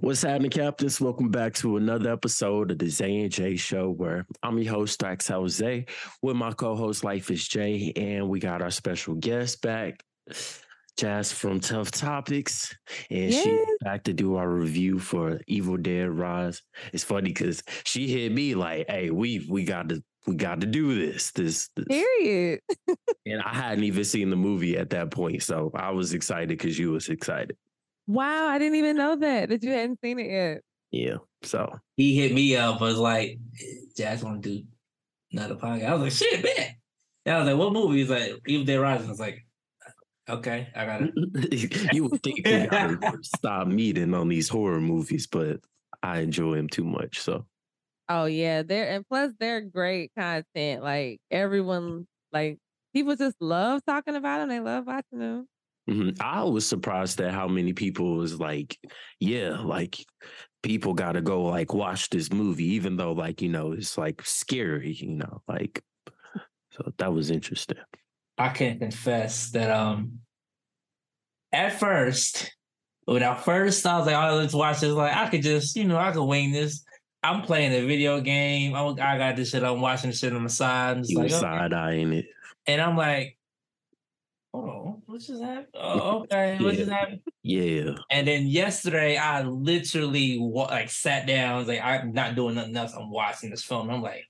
What's happening, Captains? Welcome back to another episode of the Zay and Jay Show, where I'm your host, Axel Jose, with my co-host Life is Jay, and we got our special guest back, Jazz from Tough Topics, and Yes. she's back to do our review for Evil Dead Rise. It's funny because she hit me like, "Hey, we we got to we got to do this, this, this," Period. and I hadn't even seen the movie at that point, so I was excited because you was excited. Wow, I didn't even know that that you hadn't seen it yet. Yeah, so he hit me up was like, Jazz want to do another podcast. I was like, shit, man. And I was like, what movie? He's like, Evil Dead Rising. I was like, okay, I got it. you would think we gotta stop meeting on these horror movies, but I enjoy them too much. So Oh yeah, they're and plus they're great content. Like everyone, like people just love talking about them. They love watching them. Mhm. I was surprised at how many people was like, yeah, like people gotta go like watch this movie, even though like, you know, it's like scary, you know, like so that was interesting. I can confess that um at first, when I first I was like, oh, let's watch this. Like, I could just, you know, I could wing this. I'm playing a video game. I'm, I got this shit. I'm watching shit on the side. You like, okay. side eyeing it. And I'm like, oh, what just happened? Oh, okay, what just Yeah. happened? Yeah. And then yesterday, I literally like sat down. I was like, I'm not doing nothing else. I'm watching this film. I'm like,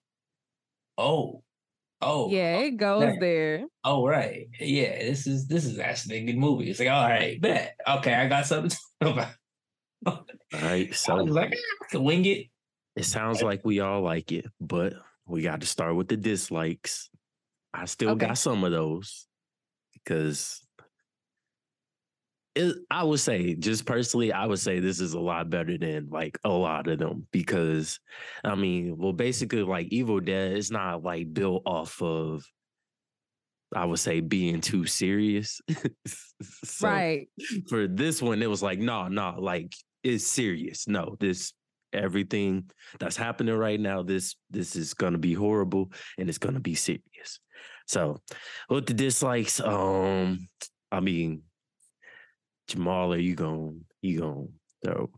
oh, oh, yeah, it goes okay. there. oh, right, yeah. This is this is actually a good movie. It's like, all right, bet. Okay, I got something to talk about. All right. I was So like, "Ah, I can wing it. it sounds like we all like it, but we got to start with the dislikes. I still Okay. got some of those because it, I would say, just personally, I would say this is a lot better than like a lot of them because I mean, well, basically, like Evil Dead is not like built off of, I would say, being too serious. So, right. for this one, it was like, no, no, like it's serious. No, this everything that's happening right now, this this is gonna be horrible and it's gonna be serious. So with the dislikes, um, I mean, Jamal, are you going you going throw?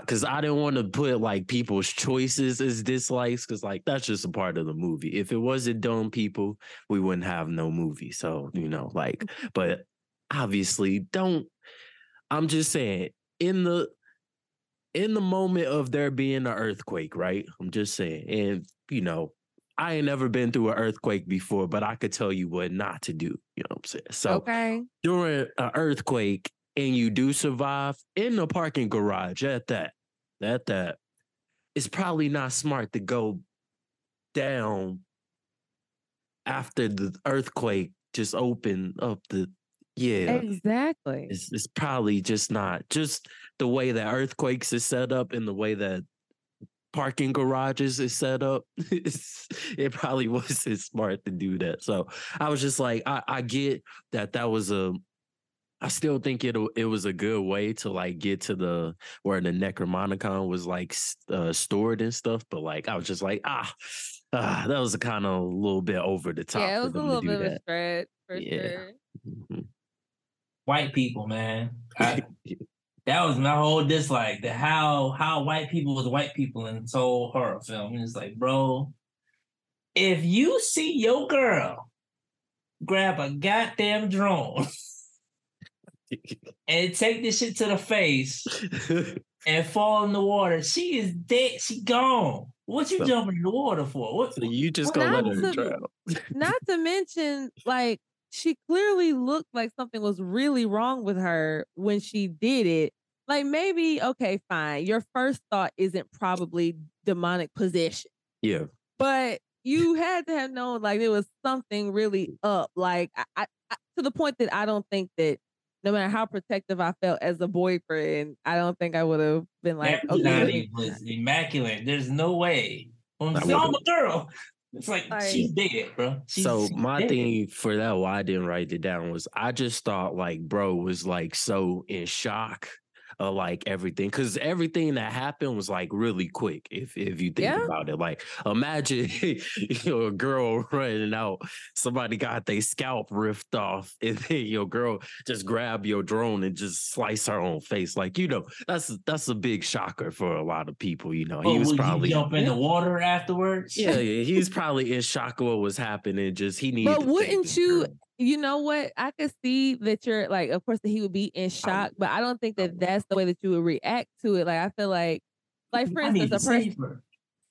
Because I, didn't want to put like people's choices as dislikes, because like that's just a part of the movie. If it wasn't dumb people, we wouldn't have no movie. So you know, like, but obviously, don't. I'm just saying, in the in the moment of there being an earthquake, right? I'm just saying, and you know, I ain't never been through an earthquake before, but I could tell you what not to do. You know what I'm saying? So okay. during an earthquake and you do survive in the parking garage at that, at that, it's probably not smart to go down after the earthquake just open up the yeah. Exactly. It's, it's probably just not just the way that earthquakes is set up and the way that parking garages is set up. It's, it probably wasn't smart to do that. So I was just like, I, I get that that was a. I still think it it was a good way to like get to the where the Necronomicon was like uh, stored and stuff, but like I was just like ah, ah that was a kind of a little bit over the top. Yeah, it was a little do bit of a that. stretch for Yeah. sure. Mhm. White people, man. I, that was my whole dislike. The how how white people was white people in this whole horror film. And it's like, bro, if you see your girl grab a goddamn drone and take this shit to the face and fall in the water, she is dead. She gone. What you So- jumping in the water for? What? So you just Well, gonna let not her to- drown? Not to mention, like, she clearly looked like something was really wrong with her when she did it. Like, maybe, okay, fine. Your first thought isn't probably demonic possession, Yeah. but you had to have known, like, there was something really up. Like, I, I, I- to the point that I don't think that no matter how protective I felt as a boyfriend, I don't think I would have been like, that okay, let Johnny me- was immaculate. There's no way. I'm I like, oh, would've- my girl. It's like, Like- she's dead, bro. She's, so my dead. thing for that, why I didn't write it down was I just thought like bro was like so in shock of like everything because everything that happened was like really quick. If if you think Yeah. about it, like imagine you know, a girl running out, somebody got their scalp ripped off, and then your girl just grab your drone and just slice her own face. Like you know, that's that's a big shocker for a lot of people. You know, But he was probably jump in the water afterwards? yeah, yeah, he was probably in shock of what was happening. Just he needed. But wouldn't you? girl. You know what? I could see that you're like, of course, that he would be in shock, but I don't think that that's the way that you would react to it. Like, I feel like, like for instance, a person,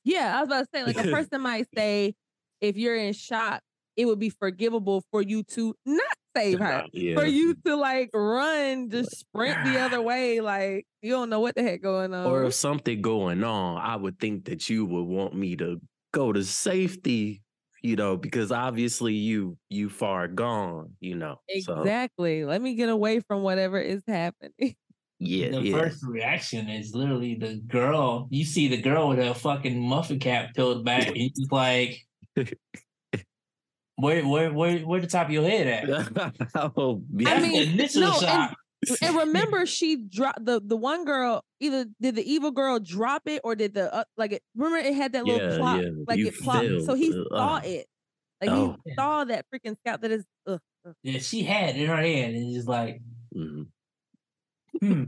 yeah, I was about to say, like, a person might say, if you're in shock, it would be forgivable for you to not save her. Yeah. For you to like run, just sprint the other way, like you don't know what the heck going on. or if something going on, I would think that you would want me to go to safety, you know, because obviously you you far gone, you know. So exactly. Let me get away from whatever is happening. yeah, the yeah. first reaction is literally the girl. You see the girl with her fucking muffin cap peeled back, and you're like, where, where, where, where the top of your head at? oh, yeah. I mean, the initial no, and- shock. and remember, she dropped the the one girl. Either did the evil girl drop it, or did the uh, like it? Remember, it had that little Yeah, plop, yeah, like you it plopped. So he uh, saw uh. it. Like Oh. he saw that freaking scalp. That is. Ugh, ugh. Yeah, she had it in her hand, and just like, Mhm. hmm,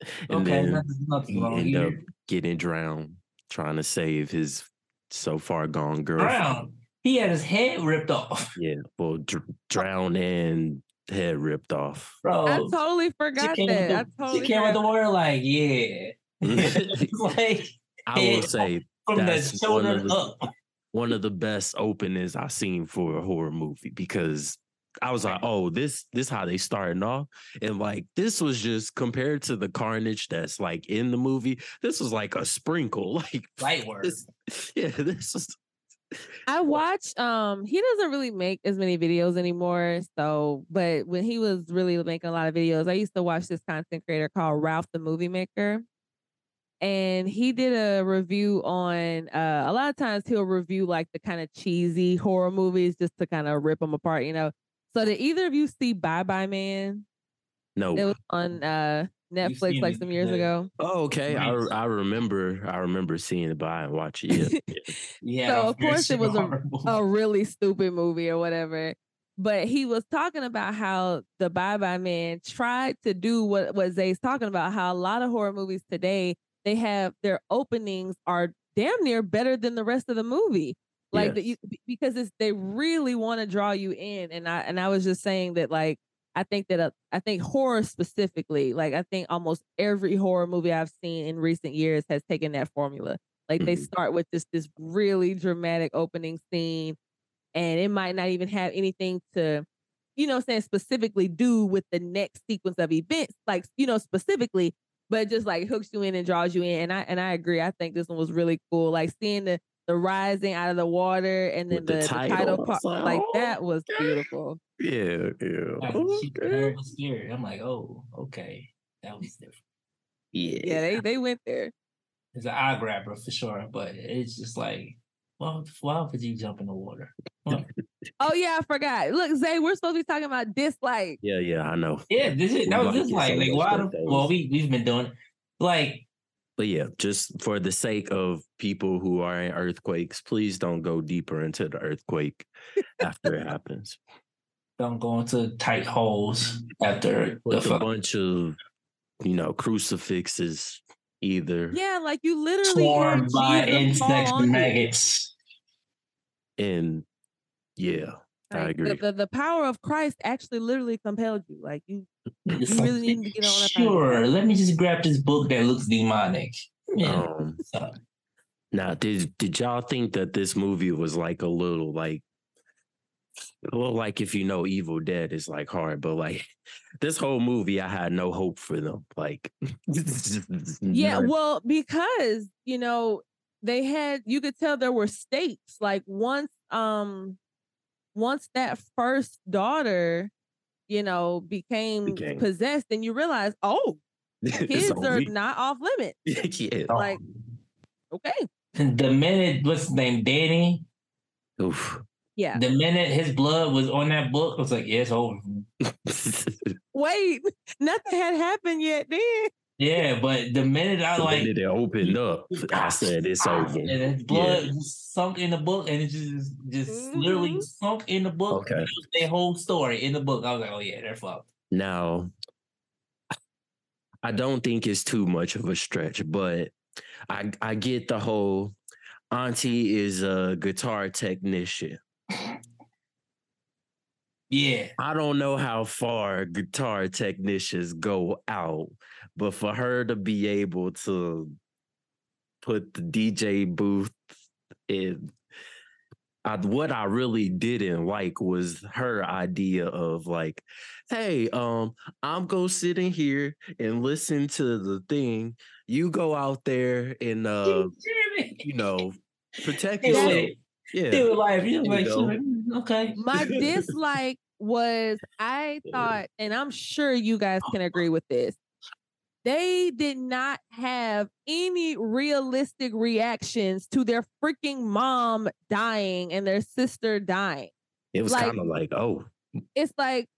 And okay, then nothing, nothing he wrong end up getting drowned trying to save his so far gone girl. Brown, he had his head ripped off, Yeah, well, dr- drowned and head ripped off. bro. I totally forgot came that. the, I totally she came with the forgot. word like, yeah, like I will say from the That's one shoulder of the- up. one of the best openings I've seen for a horror movie because I was like, oh, this this how they starting off. And like this was just compared to the carnage that's like in the movie, this was like a sprinkle. Like Light work. this, yeah, this was I watch um he doesn't really make as many videos anymore. So but when he was really making a lot of videos, I used to watch this content creator called Ralph the Movie Maker. And he did a review on uh a lot of times he'll review like the kind of cheesy horror movies just to kind of rip them apart, you know. So did either of you see Bye Bye Man? no. It was on uh Netflix like some years yeah. ago. Oh, okay. I I remember I remember seeing it, but I didn't watch it yet. Yeah. So, of course it was a- a really stupid movie or whatever. But he was talking about how the Bye Bye Man tried to do what, what Zay's talking about, how a lot of horror movies today, they have their openings are damn near better than the rest of the movie. Like the, Yes. you, because it's they really want to draw you in. And I and I was just saying that like I think that uh, I think horror specifically, like I think almost every horror movie I've seen in recent years has taken that formula. Like they Mhm. start with this this really dramatic opening scene, and it might not even have anything to, you know, saying specifically do with the next sequence of events, like you know specifically, but just like hooks you in and draws you in. And I and I agree. I think this one was really cool. Like seeing the the rising out of the water and then the, the the title, title part, like, like "Oh, that was beautiful. Yeah, yeah. Like, she okay. very scary. I'm like, oh, okay. That was different. Yeah. Yeah, they they went there. It's an eye grabber for sure, but it's just like, well, why would you jump in the water? Well, Oh yeah, I forgot. Look, Zay, we're supposed to be talking about dislike. Yeah, yeah, I know. yeah, this is that was about to just get like, like why? stuff The, that well, we we've been doing like But yeah, just for the sake of people who are in earthquakes, please don't go deeper into the earthquake after it happens. Don't go into tight holes after the With a fuck- bunch of, you know, crucifixes either. Yeah, like you literally had swarmed by Jesus insects and maggots. And yeah, I agree. The, the, the power of Christ actually literally compelled you. Like you, you really need to get on up out of Sure, here. let me just grab this book that looks demonic. Yeah. Um now did did y'all think that this movie was like a little like well, like if you know Evil Dead is like hard, but like this whole movie, I had no hope for them. Like, Yeah, none. well, because you know they had, you could tell there were stakes. Like once, um, once that first daughter, you know, became Became- possessed, and you realize, oh, It's kids are only- not off limit. yeah. Like, okay, the minute what's his name, Danny, Oof. Yeah. the minute his blood was on that book, I was like, yeah, it's over. Wait, nothing had happened yet. Then Yeah, but the minute I The like minute it opened up, I said it's over. and his blood just sunk in the book and it just just literally Mhm. sunk in the book. Okay. That was their whole story in the book. I was like, oh yeah, they're fucked. Now, I don't think it's too much of a stretch, but I I get the whole auntie is a guitar technician. Yeah. I don't know how far guitar technicians go out, but for her to be able to put the DJ booth in, I, what I really didn't like was her idea of like, hey, um, I'm gonna sit in here and listen to the thing. You go out there and uh, you know, protect yourself. Like, Yeah. they were like, you There like, you she like, "Mm, okay. My dislike was I thought, and I'm sure you guys can agree with this. They did not have any realistic reactions to their freaking mom dying and their sister dying. It was like- kind of like, oh, It's like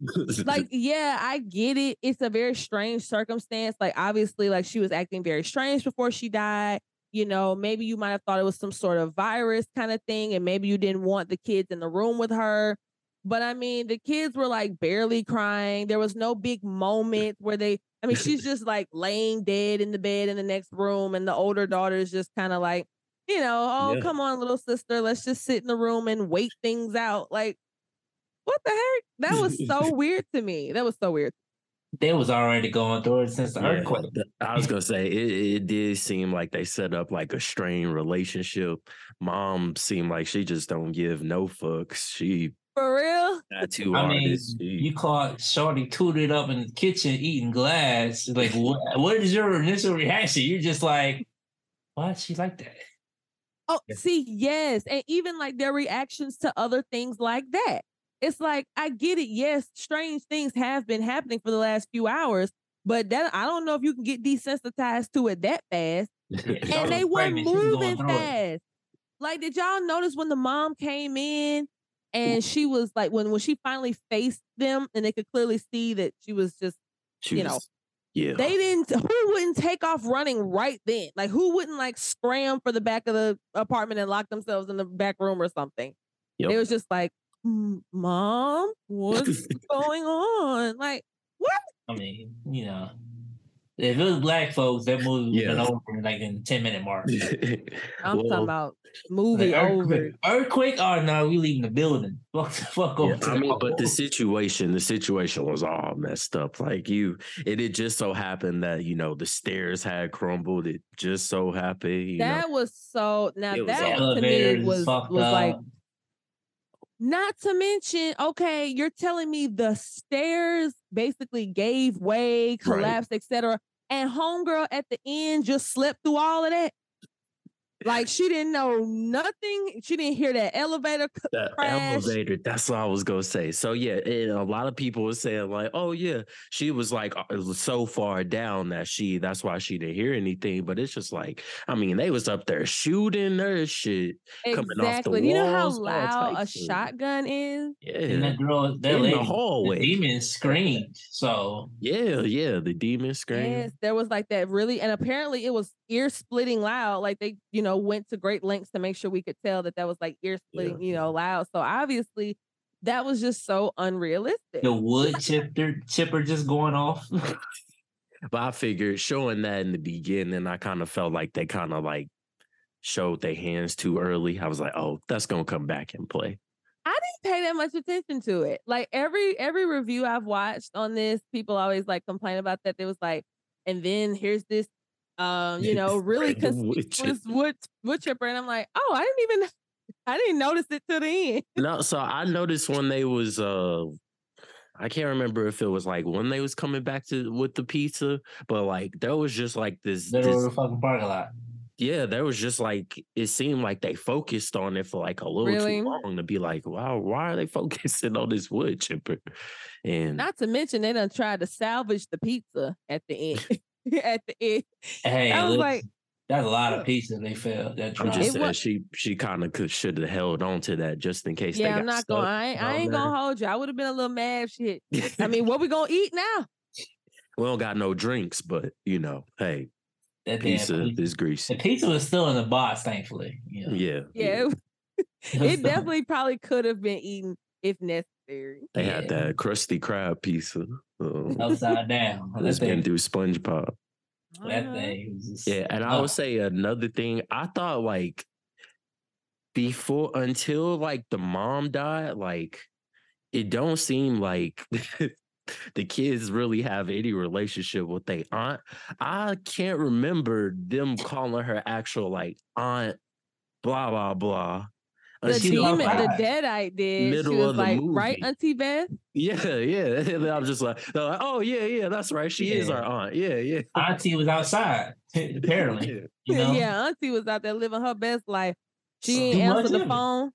like yeah i get it it's a very strange circumstance like obviously like she was acting very strange before she died you know maybe you might have thought it was some sort of virus kind of thing and maybe you didn't want the kids in the room with her but i mean the kids were like barely crying there was no big moment where they i mean she's just like laying dead in the bed in the next room and the older daughter is just kind of like you know oh Yeah. come on little sister let's just sit in the room and wait things out like what the heck? That was so weird to me. That was so weird. They was already going through it since the Yeah, earthquake. I was gonna say it, it did seem like they set up like a strained relationship. Mom seemed like she just don't give no fucks. She For real? tattoo I mean, artist. she- you caught Shorty tooted up in the kitchen eating glass. Like, what? What is your initial reaction? You're just like, why she like that? Oh, see, yes. And even like their reactions to other things like that. It's like, I get it. Yes, strange things have been happening for the last few hours, but that I don't know if you can get desensitized to it that fast. And they weren't pregnant, she was going moving fast. Like, did y'all notice when the mom came in and she was like, when when she finally faced them and they could clearly see that she was just She you know, was- yeah. they didn't who wouldn't take off running right then like who wouldn't like scram for the back of the apartment and lock themselves in the back room or something Yep. it was just like "Mm, mom what's going on like what I mean, you know, if it was black folks, that movie would have Yeah. been over in like in 10 minute mark. i'm Well, talking about movie Like, over earthquake, earthquake? Oh no, we leaving the building. Fuck, the fuck Yeah, over. I mean, but the situation, the situation was all messed up. Like you, it, it just so happened that you know the stairs had crumbled. It just so happened, you know. that was so now It that all- to me elevators was fucked was like up. Not to mention, okay, you're telling me the stairs basically gave way, collapsed, etc. And homegirl at the end just slept through all of that. Like she didn't know nothing. She didn't hear that elevator. c- the crash. elevator. That's what I was gonna say. So yeah, and a lot of people were saying like, "Oh yeah, she was like uh, was so far down that she that's why she didn't hear anything." But it's just like, I mean, they was up there shooting her shit. Coming off the Exactly. Do you know how loud a types shotgun is? Yeah, And that girl, that in lady, the hallway. the demon screamed. So Yeah, yeah, the demon screamed. Yes, there was like that really, and apparently it was ear splitting loud. Like they, you know, went to great lengths to make sure we could tell that that was like ear splitting, you know, loud. So obviously that was just so unrealistic. the wood chipper, chipper just going off. But I figured showing that in the beginning, I kind of felt like they kind of like showed their hands too early. I was like, oh, that's gonna come back and play. I didn't pay that much attention to it. Like every every review I've watched on this, people always like complain about that. There was like, and then here's this, um, you know, really because wood conspicuous wood wood chipper, and I'm like, oh, I didn't even, I didn't notice it till the end. No, so I noticed when they was uh I can't remember if it was like when they was coming back to with the pizza, but like there was just like this, Middle of this the fucking parking lot. yeah, there was just like it seemed like they focused on it for like a little Really? too long to be like, wow, why are they focusing on this wood chipper? And Not to mention they done tried to salvage the pizza at the end. at the end. Hey, I was look, like, that's a lot of pieces they fell. That I'm just saying wa- she she kind of should have held on to that just in case. they yeah, I'm not going. I ain't, I oh, ain't gonna hold you. I would have been a little mad if she. Had, I mean, what we gonna eat now? We don't got no drinks, but you know, hey, That damn pizza pizza. is The pizza was still in the box, thankfully. You know. Yeah, Yeah, it, It it definitely probably could have been eaten if necessary. They had that Krusty Krab pizza. Um, upside down. That it's been through SpongeBob. that Uh-huh. thing Yeah, and I oh, would say another thing. I thought like before until like the mom died, like it don't seem like the kids really have any relationship with their aunt. I can't remember them calling her actual like aunt, blah blah blah. Uh, the she demon, the alive. deadite did. Middle she was of the like, right. Auntie Beth? yeah, yeah. And I'm just like, like, oh yeah, yeah, that's right. She is our aunt. Yeah, yeah. Auntie was outside, apparently. Yeah. You know? Yeah, Auntie was out there living her best life. She So ain't he answer the living. phone.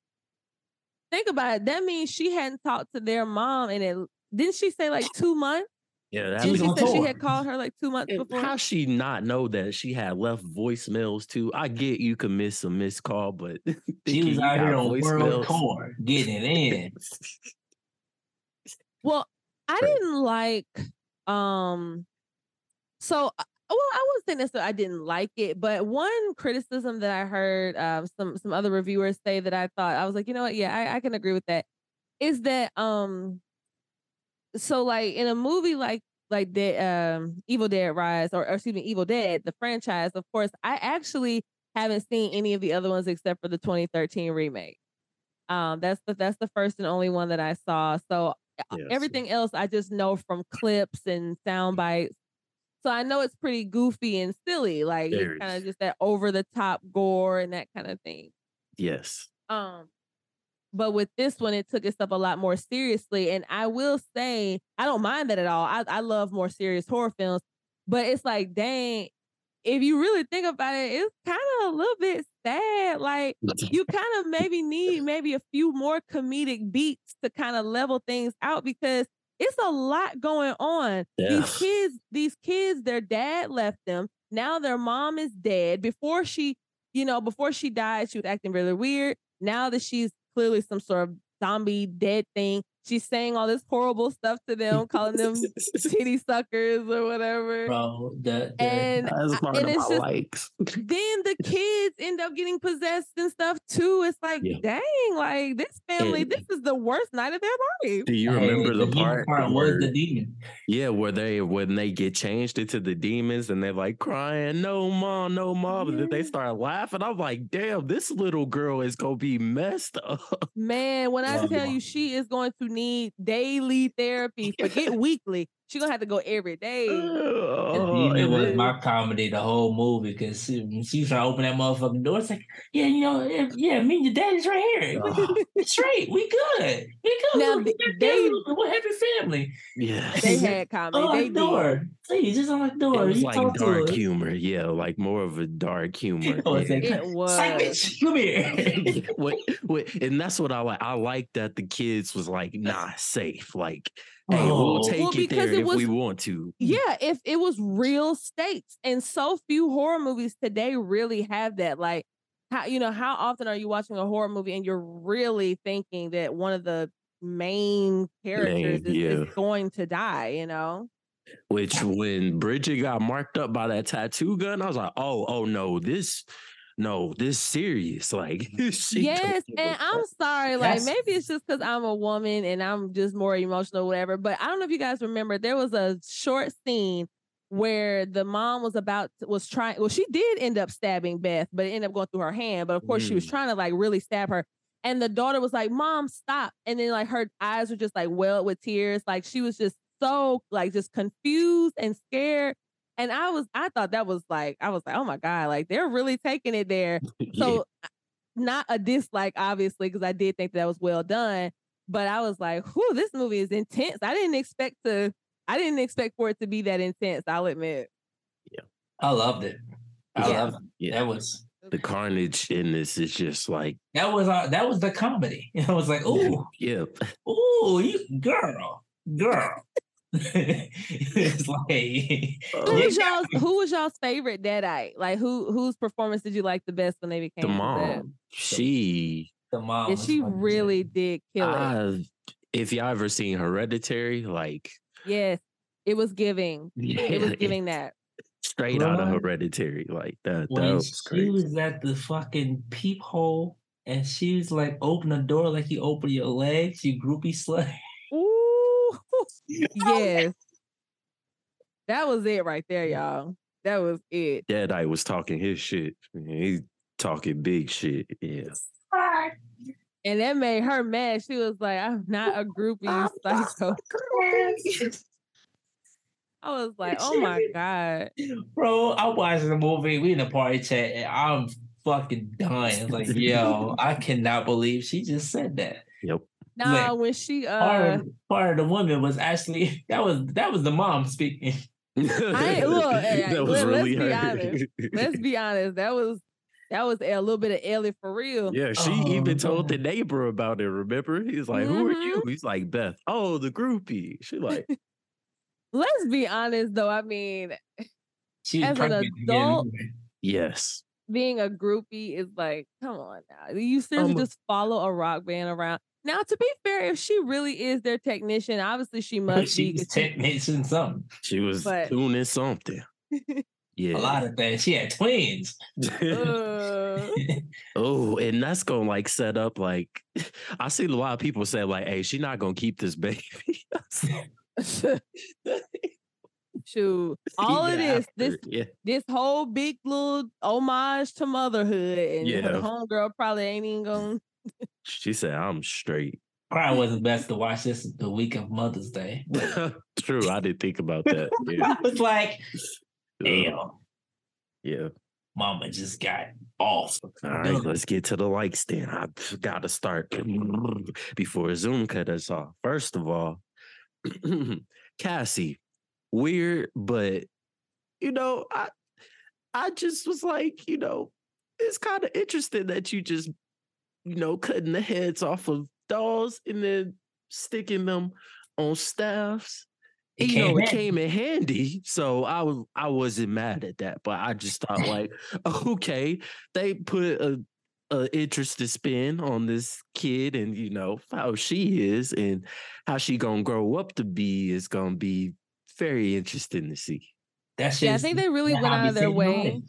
Think about it. That means she hadn't talked to their mom and it didn't she say like two months? Yeah, that She Didn't was she on she had called her like two months And before? How she not know that she had left voicemails too? I get you can miss a missed call, but She was out here on voicemails- world tour, getting it in. Well, I didn't like um so uh, well, I wouldn't say necessarily I didn't like it, but one criticism that I heard um some some other reviewers say that I thought I was like, you know what, yeah, I, I can agree with that, is that um so like in a movie like like the um Evil Dead Rise or, or excuse me, Evil Dead, the franchise, of course, I actually haven't seen any of the other ones except for the 2013 remake. Um, that's the that's the first and only one that I saw. So uh, Yeah, everything else I just know from clips and sound bites. So I know it's pretty goofy and silly, like kind of just that over the top gore and that kind of thing. yes. Um, but with this one, it took itself a lot more seriously. And I will say, I don't mind that at all. I, I love more serious horror films, but it's like, dang, if you really think about it, it's kind of a little bit sad. Like you kind of maybe need maybe a few more comedic beats to kind of level things out because it's a lot going on. Yeah. These kids, these kids, their dad left them. Now their mom is dead. Before she, you know, before she died, she was acting really weird. Now that she's clearly some sort of zombie dead thing, she's saying all this horrible stuff to them, calling them titty suckers or whatever. Bro, the, the And That's part and of it's my just- likes. then the kids end up getting possessed and stuff too. It's like, Yeah. dang, like this family, And- this is the worst night of their life. Do you hey, remember the, demon part, was where, the demon. yeah, where they when they get changed into the demons and they're like crying, no mom, no mom, and then they mm-hmm. start laughing. I'm like, damn, this little girl is gonna be messed up. Man, when I Love tell mom. you she is going to need daily therapy, forget weekly. She gonna have to go every day. The Oh, demon and was my comedy the whole movie because she, when she trying to open that motherfucking door. It's like, yeah, you know, yeah, yeah, me and your daddy's right here. Oh. It's straight. We good. We good. Now, we th- got they- family. We're happy family. yeah. They had comedy. Unlock they the did. door. Please, just unlock the It door. was You like talk to dark humor, yeah, like more of a dark humor. Oh, it's yeah. like, It Psych, was. bitch, come here. Wait, wait, and that's what I like. I like that the kids was like, nah, safe. Like, hey, we'll Oh. take Well, it because there it if we want to. Hmm. Yeah, if it was real stakes, and so few horror movies today really have that. Like, how you know how often are you watching a horror movie and you're really thinking that one of the main characters is, yeah. is going to die? You know. Which when Bridget got marked up by that tattoo gun, I was like, oh, oh no, this no, this serious. Like she yes, and with I'm sorry. Like That's- maybe it's just because I'm a woman and I'm just more emotional, whatever. But I don't know if you guys remember, there was a short scene where the mom was about to, was trying. Well, she did end up stabbing Beth, but it ended up going through her hand. But of course, she was Mm. trying to like really stab her. And the daughter was like, "Mom, stop!" And then like her eyes were just like welled with tears. Like she was just so like just confused and scared. And I was, I thought that was like, I was like, oh my god, like they're really taking it there. Yeah. So not a dislike, obviously, because I did think that was well done. But I was like, whew, this movie is intense. I didn't expect to, I didn't expect for it to be that intense, I'll admit. Yeah. I loved it. I Yeah. loved it. Yeah. That was the carnage in this is just like, that was our, that was the comedy. I was like, ooh, yeah. ooh, you girl, girl. it's like Who Uh, was y'all's who was y'all's favorite deadite? Like who whose performance did you like the best when they became the possessed? mom, she the mom. Yeah, was she funny as really did kill it. If y'all ever seen Hereditary, like yes. It was giving. It was giving that. straight out of hereditary. Like that, that was she crazy. was at the fucking peephole and she was like, open the door like you open your legs, you groupie slut. Ooh, yes. That was it right there, y'all. That was it. Deadeye was talking his shit. He talking big shit. Yeah. And that made her mad. She was like, I'm not a groupie, you psycho. I was like, oh my God. Bro, I'm watching the movie. We in the party chat and I'm fucking dying. It's like, yo, I cannot believe she just said that. Yep. Nah, when she Part uh of, part of the woman was actually that was that was the mom speaking. ain't- look, hey, that was let- let's really be her. honest. let's be honest, that was that was a little bit of Ellie for real. Yeah, she Oh, even told the neighbor about it. Remember? He's like, "Who are Mm-hmm. you?" He's like, "Beth." Oh, the groupie. She like, Let's be honest though. I mean, She As an pregnant to get in the adult, movie. "Yes." being a groupie is like, come on now. You seriously Um, just follow a rock band around. Now, to be fair, if she really is their technician, obviously she must she be. was 'cause technician something. She was But- tuning something. Yeah. A lot of things. She had twins. Uh, oh, and that's gonna like set up like I see a lot of people say like, "Hey, she not gonna keep this baby." shoot, all of this, this yeah. this whole big little homage to motherhood, and Yeah. her homegirl probably ain't even gonna. She said, "I'm straight." Probably wasn't best to watch this the week of Mother's Day. True, I didn't think about that. Yeah. I was like, damn, yeah. mama just got off. All right, let's get to the likes then. I got to start before Zoom cut us off. First of all, Kassie, weird, but you know, I I just was like, you know, it's kind of interesting that you just, you know, cutting the heads off of dolls and then sticking them on staffs. It you know, it in. came in handy, so I was I wasn't mad at that. But I just thought like, oh, okay, they put a, a interesting spin on this kid, and you know how she is, and how she gonna grow up to be is gonna be very interesting to see. That's Yeah, I think they really went out of their way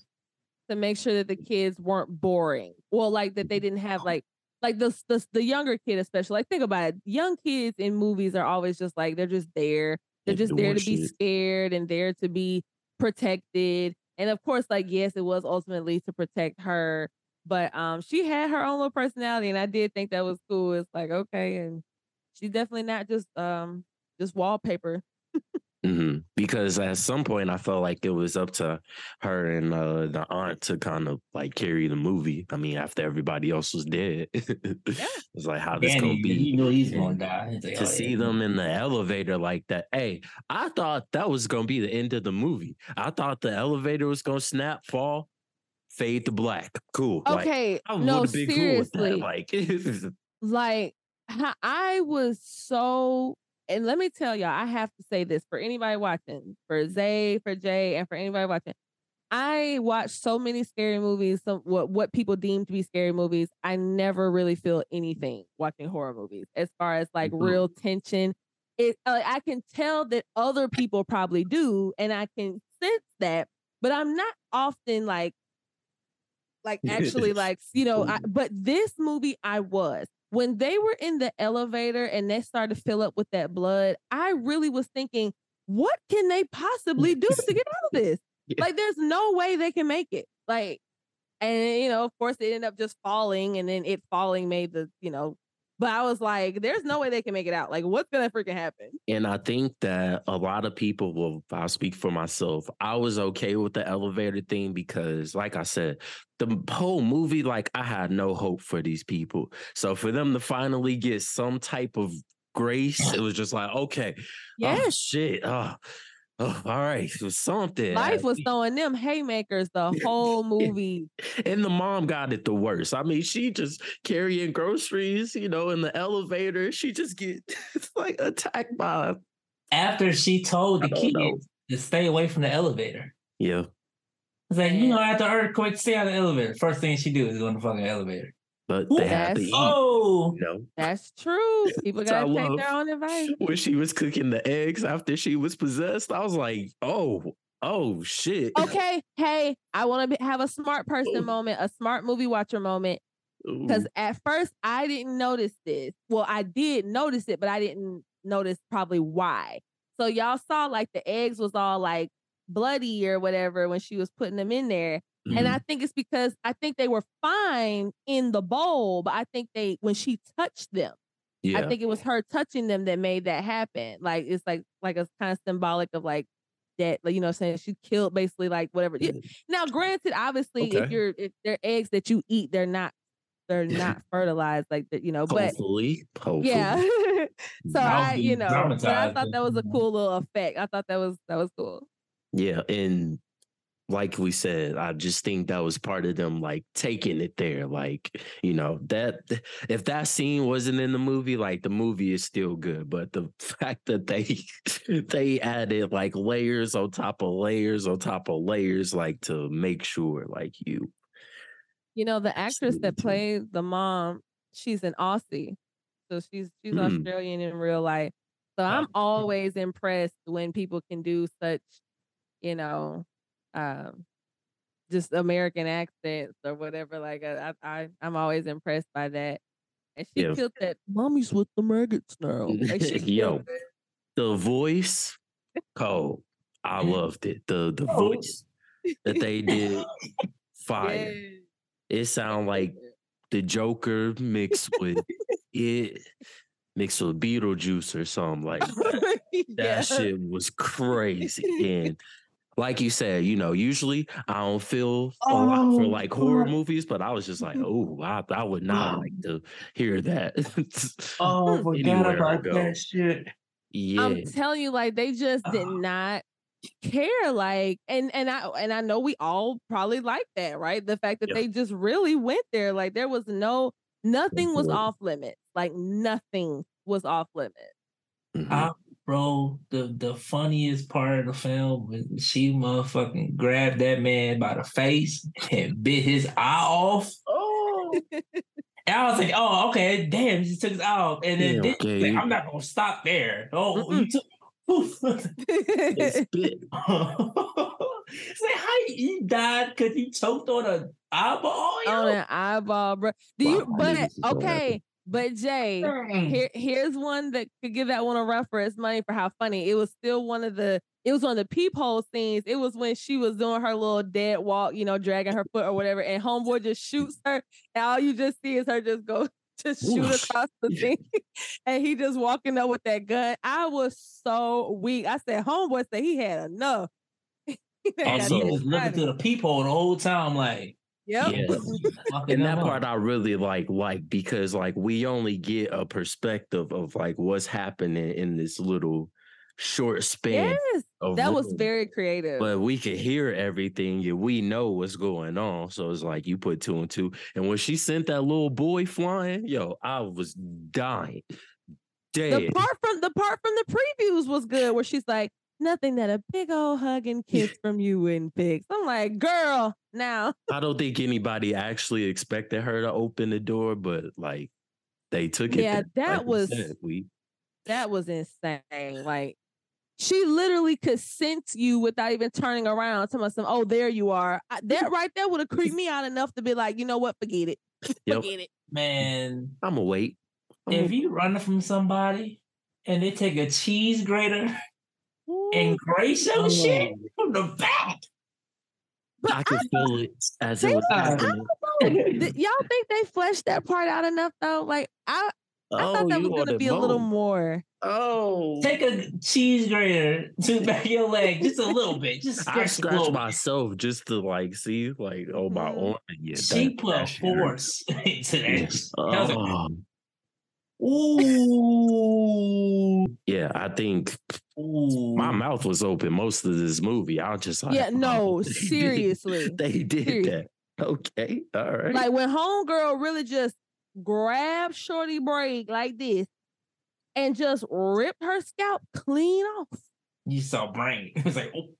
to make sure that the kids weren't boring. Well, like that they didn't have like like the the the younger kid especially. Like think about it, young kids in movies are always just like they're just there. They're just there to be scared and there to be protected. And of course, like yes, it was ultimately to protect her, but um, she had her own little personality, and I did think that was cool. It's like okay, and she's definitely not just um just wallpaper. Mhm. Because at some point I felt like it was up to her and uh, the aunt to kind of like carry the movie. I mean, after everybody else was dead, it's like how this Danny, gonna be. you know he's gonna die. Like, to oh, see yeah. them in the elevator like that. Hey, I thought that was gonna be the end of the movie. I thought the elevator was gonna snap, fall, fade to black. Cool. Like, Okay, I no, would have been cool with seriously. that. Like, like I was so and let me tell y'all, I have to say this for anybody watching, for Zay, for Jay, and for anybody watching. I watch so many scary movies, some what what people deem to be scary movies. I never really feel anything watching horror movies as far as like Mhm. real tension. It uh, I can tell that other people probably do, and I can sense that, but I'm not often like like actually like you know I, but this movie i was when they were in the elevator and they started to fill up with that blood i really was thinking what can they possibly do to get out of this Yeah. like there's no way they can make it like and you know of course it ended up just falling and then it falling made the you know but i was like there's no way they can make it out like what's gonna freaking happen And I think that a lot of people will, I'll speak for myself. I was okay with the elevator thing because, like I said, the whole movie, like I had no hope for these people. So for them to finally get some type of grace, it was just like, okay, oh, shit, oh, oh, all right, it was something. life was throwing them haymakers the whole movie And the mom got it the worst. I mean, she just carrying groceries, you know, in the elevator. She just get like attacked by. After she told the kids know. to stay away from the elevator. Yeah. It's like, you know, after earthquake, stay out of the elevator. First thing she do is go in the fucking elevator. But Ooh, they had to that's- eat. Oh, You know, That's true. People That's what gotta take love. their own advice. when she was cooking the eggs after she was possessed, I was like, oh, oh shit. Okay, hey, I want to have a smart Ooh. person oh. moment, a smart movie watcher moment. Because at first I didn't notice this. Well, I did notice it, but I didn't notice probably why. So y'all saw like the eggs was all like bloody or whatever when she was putting them in there. And Mhm. I think it's because I think they were fine in the bowl, but I think they when she touched them, yeah. I think it was her touching them that made that happen. Like it's like like a kind of symbolic of like that, like, you know, saying she killed basically like whatever. Now, granted, obviously, if you're if they're eggs that you eat, they're not they're not fertilized like that, you know. But hopefully, hopefully. yeah. so I I, you know, I thought that was a cool little effect. I thought that was that was cool. Yeah, and like we said, I just think that was part of them like taking it there. Like, you know, that if that scene wasn't in the movie, like the movie is still good. But the fact that they they added like layers on top of layers on top of layers, like to make sure like you You know, the actress that played the mom, she's an Aussie. So she's she's Mm. Australian in real life. So I'm always impressed when people can do such, you know, um just American accents or whatever. Like I, I I'm always impressed by that. And she Yeah. killed that mommy's with the maggots now. Like Yo. the voice cold. I loved it. The the Oh. voice that they did fire. Yeah. It sound like the Joker mixed with it mixed with Beetlejuice or something like that. yeah. That shit was crazy. And like you said, you know, usually I don't feel a lot for Oh, like horror God. movies, but I was just like, oh, I, I would not like to hear that. oh, forgot Anywhere about that shit. yeah. I'm telling you, like they just did Ah. not care. Like, and and I and I know we all probably like that, right? The fact that Yeah. they just really went there. Like there was no nothing was off limits. Like nothing was off limits. Mhm. I, bro, the the funniest part of the film when she motherfucking grabbed that man by the face and bit his eye off. Oh. And I was like, oh, okay, damn, she took his eye off. And then Yeah, this- okay. like, I'm not gonna stop there. Oh, Mm-mm. you took poof. Spit. it's like how you, you died because you choked on an eyeball. yo? On an eyeball, bro. Do you Wow, I but this was gonna happen. okay, but Jay, here here's one that could give that one a run for its money for how funny. It was still one of the it was one of the peephole scenes. It was when she was doing her little dead walk, you know, dragging her foot or whatever, and homeboy just shoots her, and all you just see is her just go just shoot across the thing. and he just walking up with that gun. I was so weak. I said, homeboy said he had enough. He Also- he was looking through the peephole the whole time, like, Yep. Yeah. and that part I really like like because like we only get a perspective of like what's happening in this little short span Yes. of That was room. very creative. but we could hear everything and we know what's going on. So it's like you put two and two. And when she sent that little boy flying, yo, I was dying. the Dead. part from the part from the previews was good where she's like nothing that a big old hug and kiss from you wouldn't fix. I'm like girl now I don't think anybody actually expected her to open the door, but like they took it. Yeah, that was- said, we that was insane like she literally could sense you without even turning around telling some oh there you are. I, that right there would have creeped me out enough to be like you know what? Forget it. Yep. forget it. Man, I'm gonna wait. I'm if gonna- you run from somebody and they take a cheese grater and grate your shit from the back, but I could feel it as they it was was- happening. don't know. Th- y'all think they fleshed that part out enough though like i i thought that was gonna be a little more Oh, take a cheese grater to the back of your leg just a little bit, just I scratch a scratched little bit. myself just to like see, like, oh my Mhm. arm. Yeah, She that- put that a shit hurt. force into that. Yes. I was like, Oh, Ooh. yeah, I think Ooh. my mouth was open most of this movie. I was just like, yeah no oh, they did- seriously they did Seriously. that. Okay, all right. Like when homegirl really just grabbed Shorty break like this and just ripped her scalp clean off. You saw brain. It was like, oh,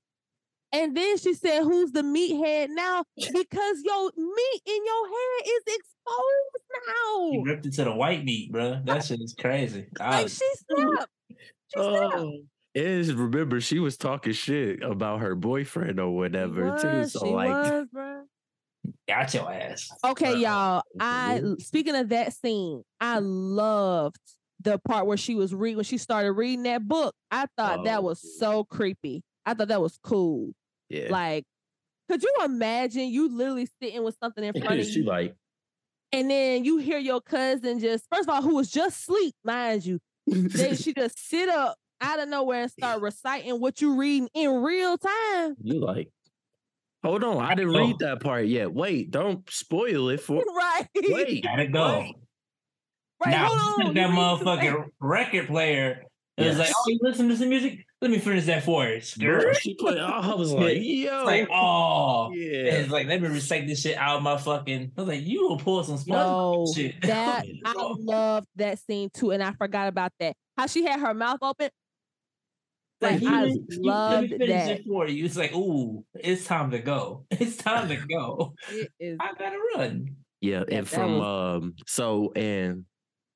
And then she said, Who's the meathead now? Because your meat in your hair is exposed He now. ripped it to the white meat, bro. That shit is crazy. Like was- she snapped. She snapped. Oh, is remember she was talking shit about her boyfriend or She whatever too. So she like, was, bruh. got your ass. Okay, Uh, y'all. I Mhm. speaking of that scene, I loved the part where she was reading when she started reading that book. I thought that Oh, was yeah. so creepy. I thought that was cool. yeah, Like, could you imagine you literally sitting with something in front of she you, like, and then you hear your cousin just first of all, who was just asleep, mind you, then she just sit up out of nowhere and start reciting what you reading in real time. you like, hold on, I didn't Oh. read that part yet. Wait, don't spoil it for. right. Wait, Gotta go. wait. Right. now, hold on. that you motherfucking record player it was like, oh, you listen to some music? Let me finish that for you. Bro, It's she put. I was like, yo, like, oh. yeah. It's like, let me recite this shit out of my fucking. I was like, you will pull some No, shit. that I love that scene too, and I forgot about that. How she had her mouth open. Like, you- I you- let me loved finish that. it for you. It's like, ooh, it's time to go. It's time to go. It is I gotta run. Yeah, Yeah, and that from um so and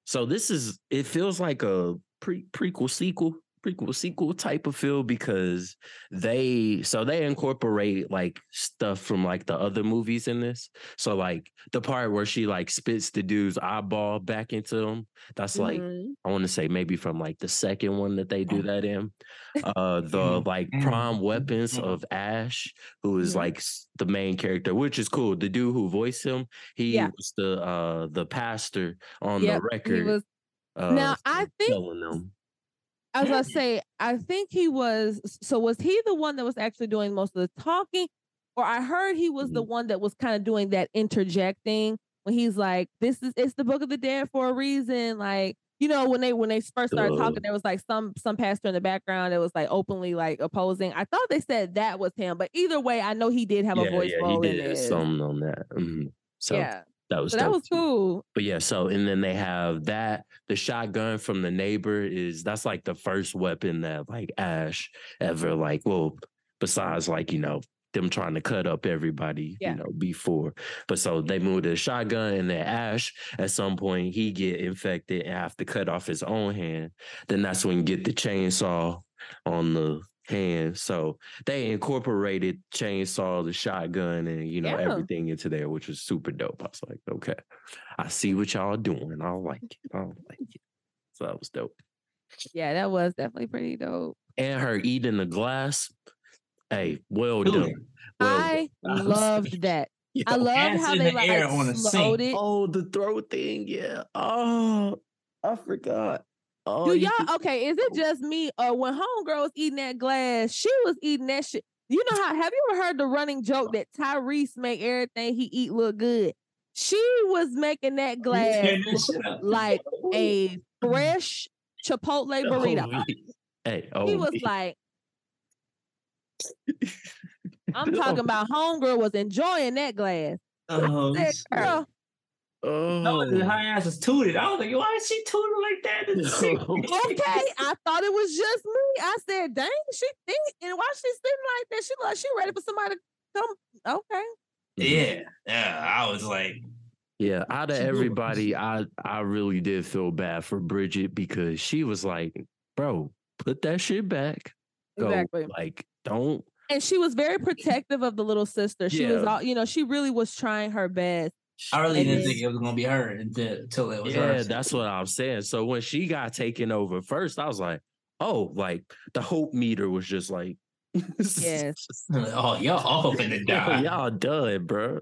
so this is it feels like a pre prequel sequel prequel sequel type of feel because they so they incorporate like stuff from like the other movies in this. So like the part where she like spits the dude's eyeball back into him, that's like Mhm. I want to say maybe from like the second one that they do that in. Uh the Mhm, like mhm, prime weapons mhm. of Ash, who is like the main character, which is cool. The dude who voiced him, he Yeah. was the uh the pastor on Yep, the he record. was. uh, Now, I think- them. I say, I think he was. So was he the one that was actually doing most of the talking, or I heard he was the Mm-hmm. one that was kind of doing that interjecting when he's like, "This is it's the Book of the Dead for a reason." Like you know when they when they first started talking, there was like some some pastor in the background that was like openly like opposing. I thought they said that was him, but either way, I know he did have yeah, a voice yeah, he role in did this. something on that. Mhm. So yeah, that was so that was cool. But yeah, so and then they have that the shotgun from the neighbor is that's like the first weapon that like Ash ever like well besides like you know them trying to cut up everybody Yeah. you know before but so they moved to the shotgun and then Ash at some point he get infected and have to cut off his own hand then that's when you get the chainsaw on the hand so they incorporated chainsaw the shotgun and you know Yeah. everything into there which was super dope i was like okay I see what y'all doing. I like it. I like it. So that was dope. Yeah, that was definitely pretty dope. And her eating the glass. Hey, well Dude, done. Well I done. loved that. I love how they the like air on a slowed sink. it. Oh, the throat thing. Yeah. Oh, I forgot. Oh, Do y'all okay? Is it just me or when homegirl was eating that glass, she was eating that shit? You know how? Have you ever heard the running joke that Tyrese make everything he eat look good? She was making that glass Turn that look shit up. like a fresh Chipotle burrito. Oh, hey, oh, He was like, I'm talking about homegirl was enjoying that glass. Oh, said, girl, No, the oh. high ass was tooted. I was like, why is she tooting like that? in okay. I thought it was just me. I said, dang, she think and why she sitting like that? She like she ready for somebody to come. Okay. Mm-hmm. Yeah, yeah. I was like, Yeah, out of She blew it. everybody, I I really did feel bad for Bridget because she was like, "Bro, put that shit back. Go, Exactly. Like, don't." And she was very protective of the little sister. She was all, you know, she really was trying her best. I really And didn't then- think it was gonna be her until, until it was Yeah, her. that's what I'm saying. So when she got taken over first, I was like, "Oh, like the hope meter was just like, Yes. Oh, y'all all finna Yo, die. y'all done, bro."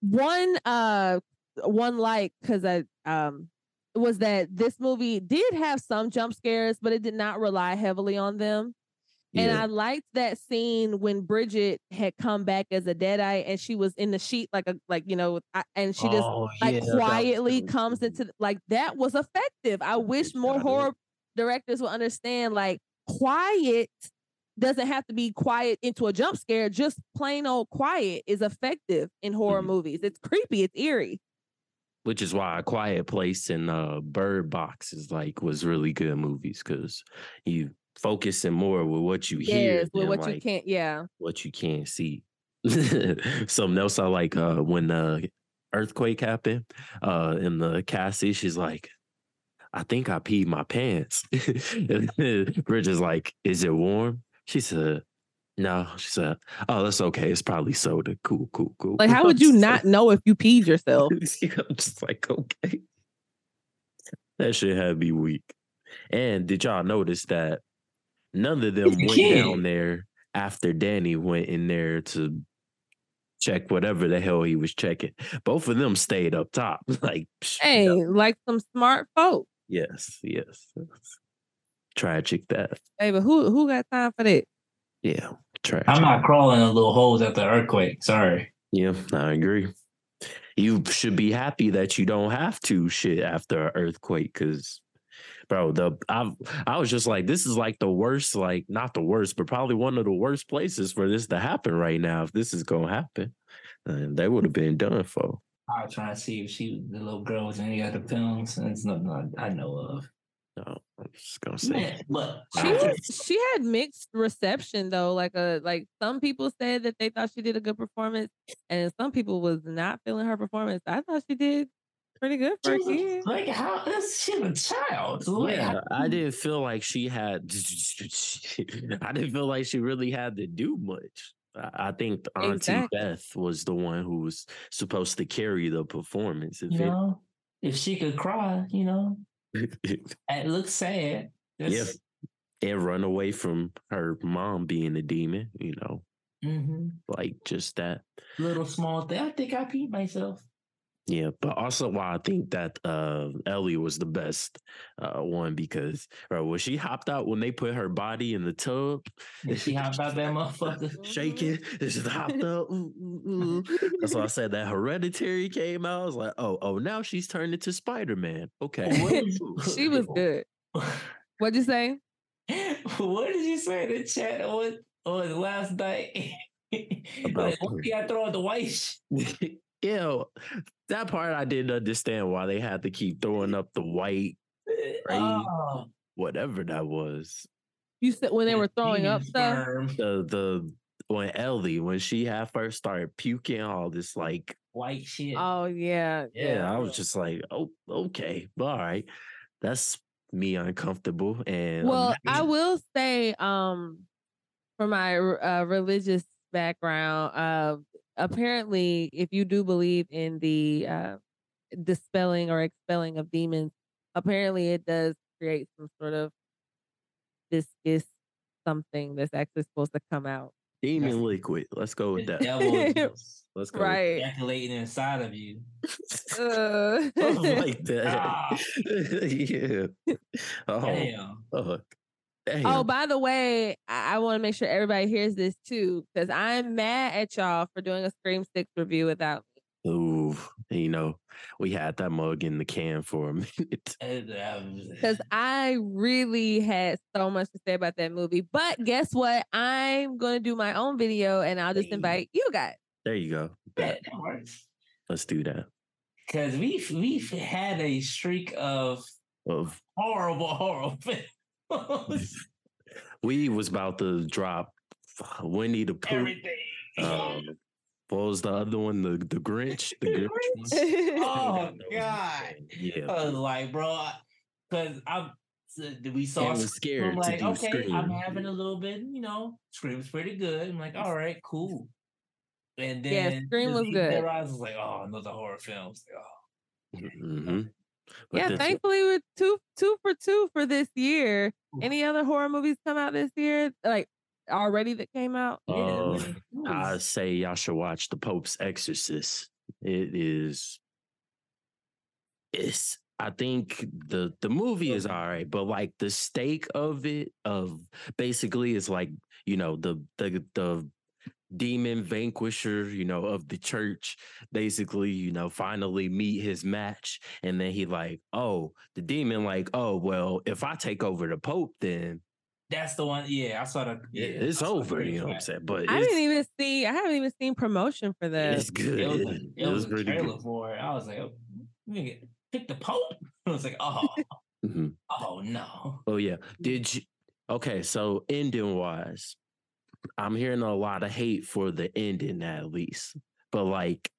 One uh one like because I um was that this movie did have some jump scares, but it did not rely heavily on them. And I liked that scene when Bridget had come back as a deadite and she was in the sheet like a like you know I- and she just Oh, like yeah, quietly comes into like that was effective. I wish more horror directors would understand like quiet doesn't have to be quiet into a jump scare. Just plain old quiet is effective in horror Mhm. movies. It's creepy. It's eerie. which is why a quiet place and uh bird box is like was really good movies because you focusing more with what you hear Yes, with what you can't. Yeah. what you can't see. Something else I like uh when the earthquake happened, uh in the Cassie, she's like, I think I peed my pants. Bridge is like, Is it warm? She said, No. She said, Oh, that's okay. It's probably soda. Cool, cool, cool. Like, how would you not know if you peed yourself? like- I'm just like, okay. That shit had me weak. And did y'all notice that none of them went kid. down there after Danny went in there to check whatever the hell he was checking. Both of them stayed up top. Like, psh, Hey, no. like some smart folk. yes, yes. Tragic that. Hey, but who who got time for that? Yeah, tragic. I'm not crawling in little holes at the earthquake. Sorry. Yeah, I agree. You should be happy that you don't have to shit after an earthquake, because, bro, the I I was just like, this is like the worst, like not the worst, but probably one of the worst places for this to happen right now. If this is gonna happen, and they would have been done for. I was trying to see if she, the little girl, was in any other films, and it's nothing I, I know of. No, I'm just gonna say, Man, but She was she had mixed reception though. Like a like some people said that they thought she did a good performance, and some people was not feeling her performance. I thought she did pretty good for a She was- kid. like how is she a child? Like, yeah, I didn't feel like she had. I didn't feel like she really had to do much. I I think Auntie Exactly. Beth was the one who was supposed to carry the performance. If You know, if she could cry, you know, it, it looks sad. Just, and run away from her mom being a demon, you know, hmm like just that. Little small thing. I think I peed myself. Yeah, but also why I think that uh Ellie was the best uh one because bro, when she hopped out when they put her body in the tub, And she hopped out that motherfucker. shaking, and just hopped up. ooh, ooh, ooh. That's why I said that hereditary came out. I was like, oh, oh, now she's turned into Spider Man. Okay. She was good. What'd you say? what did you say in the chat on, on last night? About like, what who? you got throw the white sh- Ew, that part I didn't understand why they had to keep throwing up the white, Right. Oh, whatever that was. You said when they were throwing up stuff. The the when Ellie when she had first started puking all this like white shit. Oh yeah, yeah, I was just like oh okay all right that's me uncomfortable and Well, I will say, um, for my uh, religious background, uh, apparently, if you do believe in the uh, dispelling or expelling of demons, apparently it does create some sort of viscous something that's actually supposed to come out. demon liquid. Let's go with that. devil Let's go with Right. ejaculating inside of you. Uh, like that. Ah. yeah. Oh, Damn. fuck. Oh, Damn. Oh, by the way, I, I want to make sure everybody hears this too, because I'm mad at y'all for doing a Scream Six review without me. Ooh, you know, we had that mug in the can for a minute. because I really had so much to say about that movie. But guess what? I'm gonna do my own video, and I'll just invite you guys. There you go. Bet. that works. Let's do that. Because we've we've had a streak of Of horrible, horrible films. we was about to drop Winnie the Pooh. Everything. Um, what was the other one? The the Grinch. The Grinch. one? oh That God. insane. Yeah. I was like, bro, because I'm. so We saw. I was Scream, scared I'm like, to do okay, Scream. I'm having a little bit, you know, Scream's pretty good. I'm like, all right, cool. And then Yeah, Scream was good. Dead Rise was like, oh, another horror film. Like, oh. hmm But yeah, thankfully we're two two for two for this year. Any other horror movies come out this year? Like already that came out? Uh, it I say y'all should watch The Pope's Exorcist. It is. It's. I think the the movie is all right, but like the stake of it, of basically, is like you know the the the demon vanquisher, you know, of the church, basically, you know, finally meet his match, and then he like, oh, the demon like, oh well, if I take over the Pope, then That's the one. Yeah, I saw the. Yeah, it's I saw the over. You know what I'm saying? But I didn't even see. I haven't even seen promotion for that. it's good. It was, a, It, it was, a pretty trailer good. for it. I was like, oh, pick the Pope. I was like, oh, Mhm. oh no. Oh yeah. Did you Okay, so ending wise, I'm hearing a lot of hate for the ending at least. But like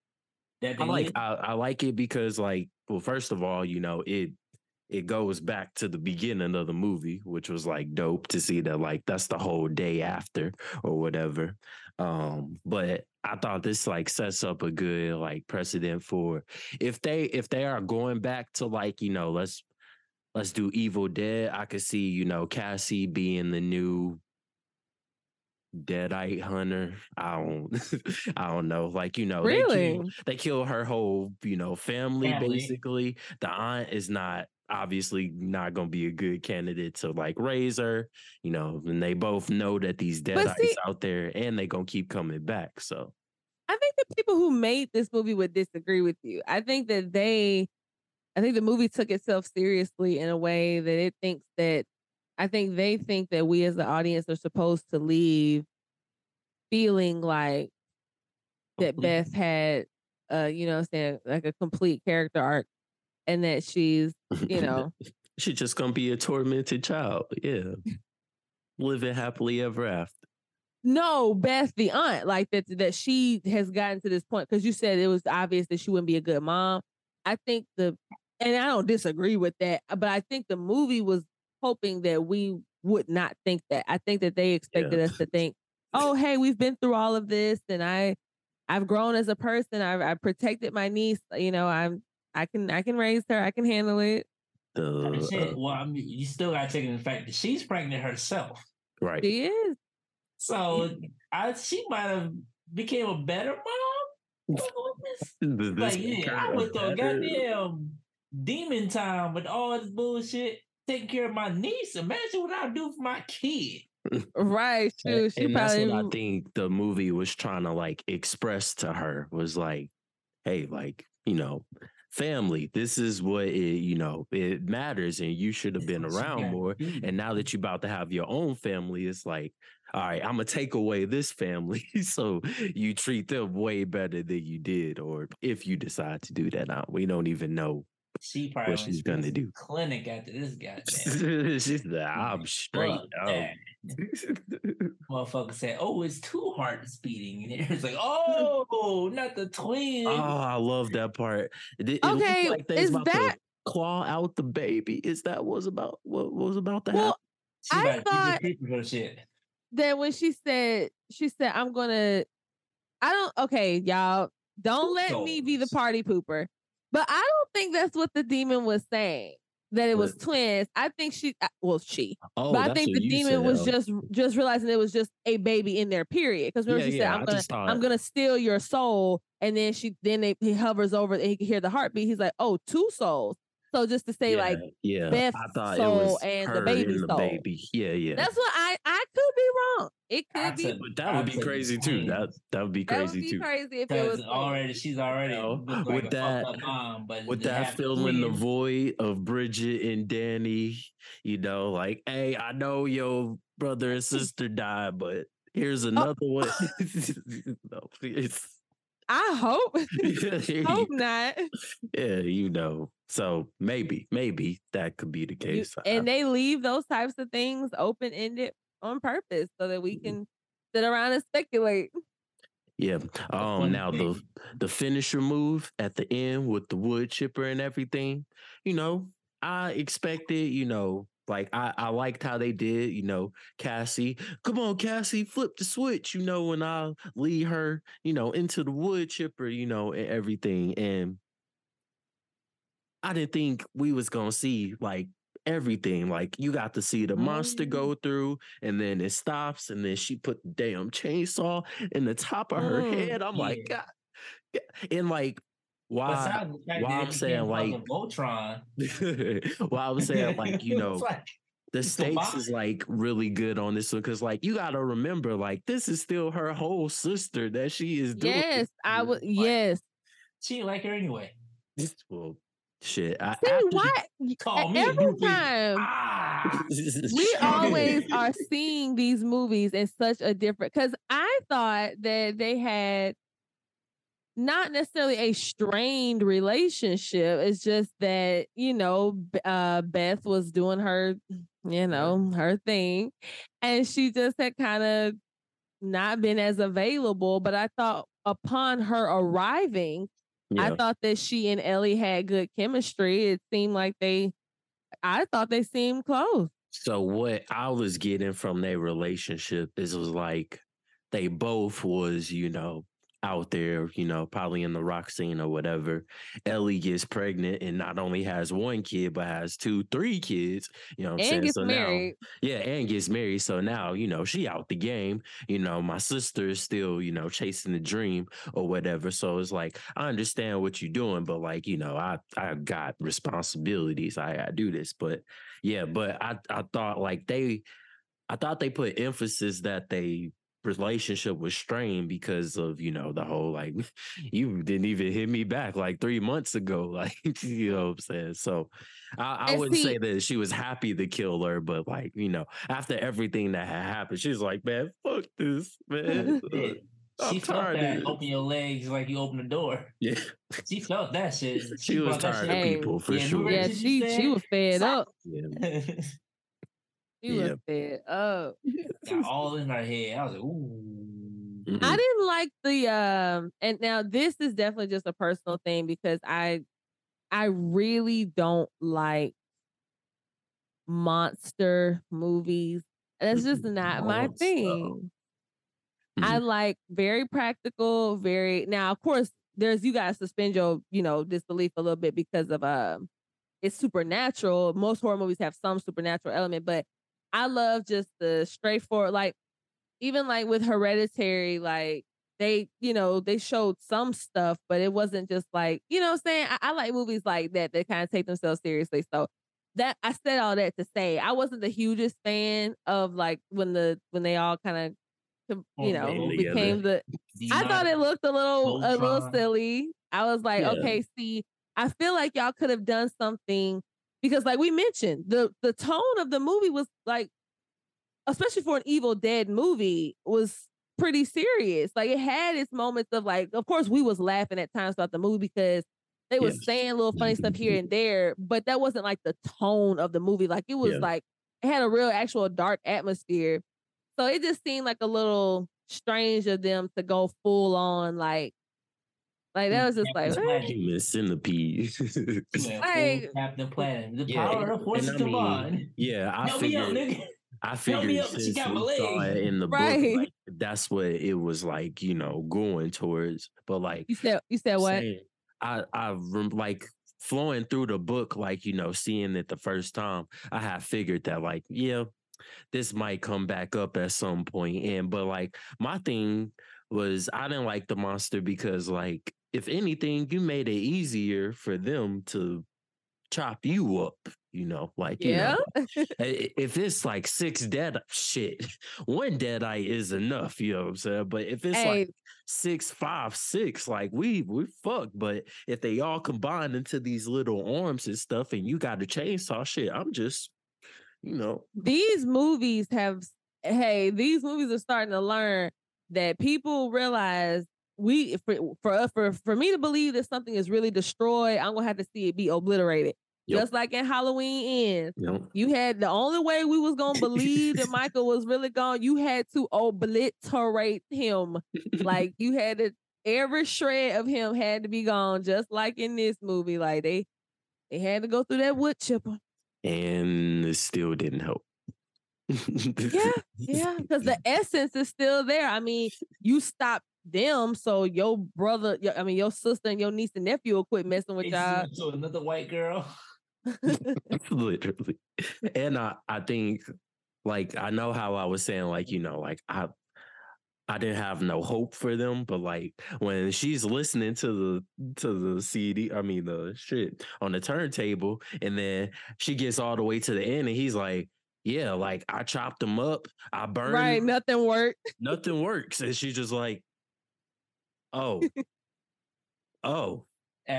I like? I, I like it because like well first of all you know it it goes back to the beginning of the movie which was like dope to see that like that's the whole day after or whatever um but I thought this like sets up a good like precedent for if they if they are going back to like you know let's let's do Evil Dead I could see you know Cassie being the new Deadite hunter. I don't I don't know. Like, you know, they kill, they kill her whole, you know, family, Family. basically. The aunt is not obviously not gonna be a good candidate to like raise her, you know, and they both know that these deadites see- out there and they gonna keep coming back. So I think the people who made this movie would disagree with you. I think that they, I think the movie took itself seriously in a way that it thinks that, I think they think that we as the audience are supposed to leave feeling like that Beth had, uh, you know, saying like a complete character arc, and that she's, you know, she's just gonna be a tormented child. Yeah. Living happily ever after. no, Beth the aunt, like that that she has gotten to this point because you said it was obvious that she wouldn't be a good mom. I think the and I don't disagree with that, but I think the movie was hoping that we would not think that. I think that they expected us to think, oh, hey, we've been through all of this, and I, I've grown as a person. I've, I've protected my niece. You know, I'm, I can, I can raise her. I can handle it. The Shit, uh, well, I mean, you still got to take into the fact that she's pregnant herself. right. She is. So I, she might have became a better mom. Fucking with this. This Like, yeah, I girl went through a goddamn demon time with all this bullshit, taking care of my niece. Imagine what I'll do for my kid. Right. And, she and that's probably. what I think the movie was trying to like express to her was like, hey, like, you know, family, this is what it, you know, it matters and you should have been That's what she around more. do. And now that you're about to have your own family, it's like, all right, I'm gonna take away this family. so you treat them way better than you did, or if you decide to do that now. We don't even know she probably what she's gonna do. Clinic after this goddamn. She's like, I'm straight. Fuck oh. that. Motherfucker said, "Oh, it's two hearts beating," and it's like, "Oh, not the twin." Oh, I love that part. It, it Okay, like is about to that- claw out the baby. Is that was about what was about to Well, happen? She I about to give thought- you shit. that when she said she said i'm gonna i don't okay y'all don't Two let me be the party pooper but i don't think that's what the demon was saying that it was What? twins. I think she well she Oh, but i think the demon said, was just just realizing it was just a baby in there period. Because remember Yeah, she yeah, said I i'm gonna i'm gonna steal your soul and then she then they, he hovers over and he can hear the heartbeat. He's like oh two souls so just to say yeah, like yeah. Beth's I thought soul it was and the her baby and the soul. baby. Yeah, yeah. that's what i i could be wrong it could I be took- but that would be crazy too. That that would be That would crazy be too. crazy if it was already she's already know, looked with that- mom, but With that filling the void of Bridget and Danny, you know, like, hey, I know your brother and sister died, but Oh. here's another one. no, it's I hope. yeah, hope not. Yeah, you know. So maybe, maybe that could be the case. I- and they leave those types of things open ended on purpose so that we Mhm. can sit around and speculate. yeah. Um. Now the the finisher move at the end with the wood chipper and everything. You know, I expected. You know, like I I liked how they did. You know, Cassie, come on, Cassie, flip the switch. You know, and I'll lead her. You know, into the wood chipper. You know, and everything. And I didn't think we was gonna see like everything. Like you got to see the monster Mm. go through, and then it stops, and then she put the damn chainsaw in the top of her Mm, head. I'm like. God. And like, why? Why I'm saying, like- Voltron. why I'm saying, like, you know, like, the stakes is like really good on this one because, like, you got to remember, like, this is still her whole sister that she is doing. Yes, I would. Yes. she didn't like her anyway. This- well, shit. I, See after- why? Call me a Every time Ah, we always are seeing these movies in such a different. Because I thought that they had not necessarily a strained relationship. It's just that, you know, uh, Beth was doing her, you know, her thing. And she just had kind of not been as available. But I thought upon her arriving, yeah. I thought that she and Ellie had good chemistry. It seemed like they, I thought they seemed close. So what I was getting from their relationship is was like they both was, you know, out there, you know, probably in the rock scene or whatever. Ellie gets pregnant and not only has one kid, but has two, three kids. You know what I'm and saying? Gets so married. now, yeah, and gets married. So now, you know, she out the game. You know, my sister is still, you know, chasing the dream or whatever. So it's like, I understand what you're doing, but like, you know, I I got responsibilities. I, I do this. But yeah, but I I thought like they I thought they put emphasis that they relationship was strained because of you know the whole like you didn't even hit me back like three months ago like you know what i'm saying so i, I wouldn't see, say that she was happy to kill her but like you know after everything that had happened she's like man fuck this man she felt that open your legs like you open the door. Yeah, she felt that shit. She, she was tired of people for yeah, sure. Yeah, she she was fed up. Yeah. She was fed up. Got all in her head. I was like, ooh. Mm-hmm. I didn't like the um and now this is definitely just a personal thing because I I really don't like monster movies. That's just not my thing. Mm-hmm. I like very practical, very now of course there's you guys suspend your, you know, disbelief a little bit because of um it's supernatural. Most horror movies have some supernatural element, but I love just the straightforward, like even like with Hereditary, like they, you know, they showed some stuff, but it wasn't just like, you know I'm saying? I, I, like movies like that that kind of take themselves seriously. So that I said all that to say I wasn't the hugest fan of like when the when they all kind of you know became the I thought it looked a little a little silly. I was like, yeah. okay, see, I feel like y'all could have done something because like we mentioned the the tone of the movie was like especially for an evil dead movie was pretty serious like it had its moments of like of course we was laughing at times throughout the movie because they was yes. saying little funny stuff here and there but that wasn't like the tone of the movie like it was yeah. like it had a real actual dark atmosphere so it just seemed like a little strange of them to go full on like like that was just like human centipede. like, Captain Planet, the yeah, power of forces combined. Yeah, I Help figured. Me up, nigga. I figured up, since she got my legs. in the right. book, like, that's what it was like, you know, going towards. But like you said, you said what? Saying, I I like flowing through the book, like you know, seeing it the first time. I have figured that, like, yeah, this might come back up at some point. And but like my thing was, I didn't like the monster because like if anything, you made it easier for them to chop you up. You know, like yeah. You know, if it's like six dead shit, one deadite is enough. You know what I'm saying? But if it's hey. like six, five, six, like we we fuck. But if they all combine into these little arms and stuff, and you got a chainsaw shit, I'm just, you know, these movies have. Hey, these movies are starting to learn that people realize we for for for for me to believe that something is really destroyed, I'm gonna have to see it be obliterated. Yep. Just like in Halloween Ends, yep. you had the only way we was gonna believe that Michael was really gone. You had to obliterate him, like you had to every shred of him had to be gone, just like in this movie. Like they they had to go through that wood chipper, and it still didn't help. yeah, yeah, because the essence is still there. I mean, you stop them, so your brother, your, I mean, your sister and your niece and nephew will quit messing with y'all. So another white girl. Literally, and I, I think, like, I know how I was saying, like, you know, like I, I didn't have no hope for them, but like when she's listening to the to the CD, I mean the shit on the turntable, and then she gets all the way to the end, and he's like, yeah, like I chopped them up, I burned. Right, nothing worked. Nothing works, and she's just like, oh, oh.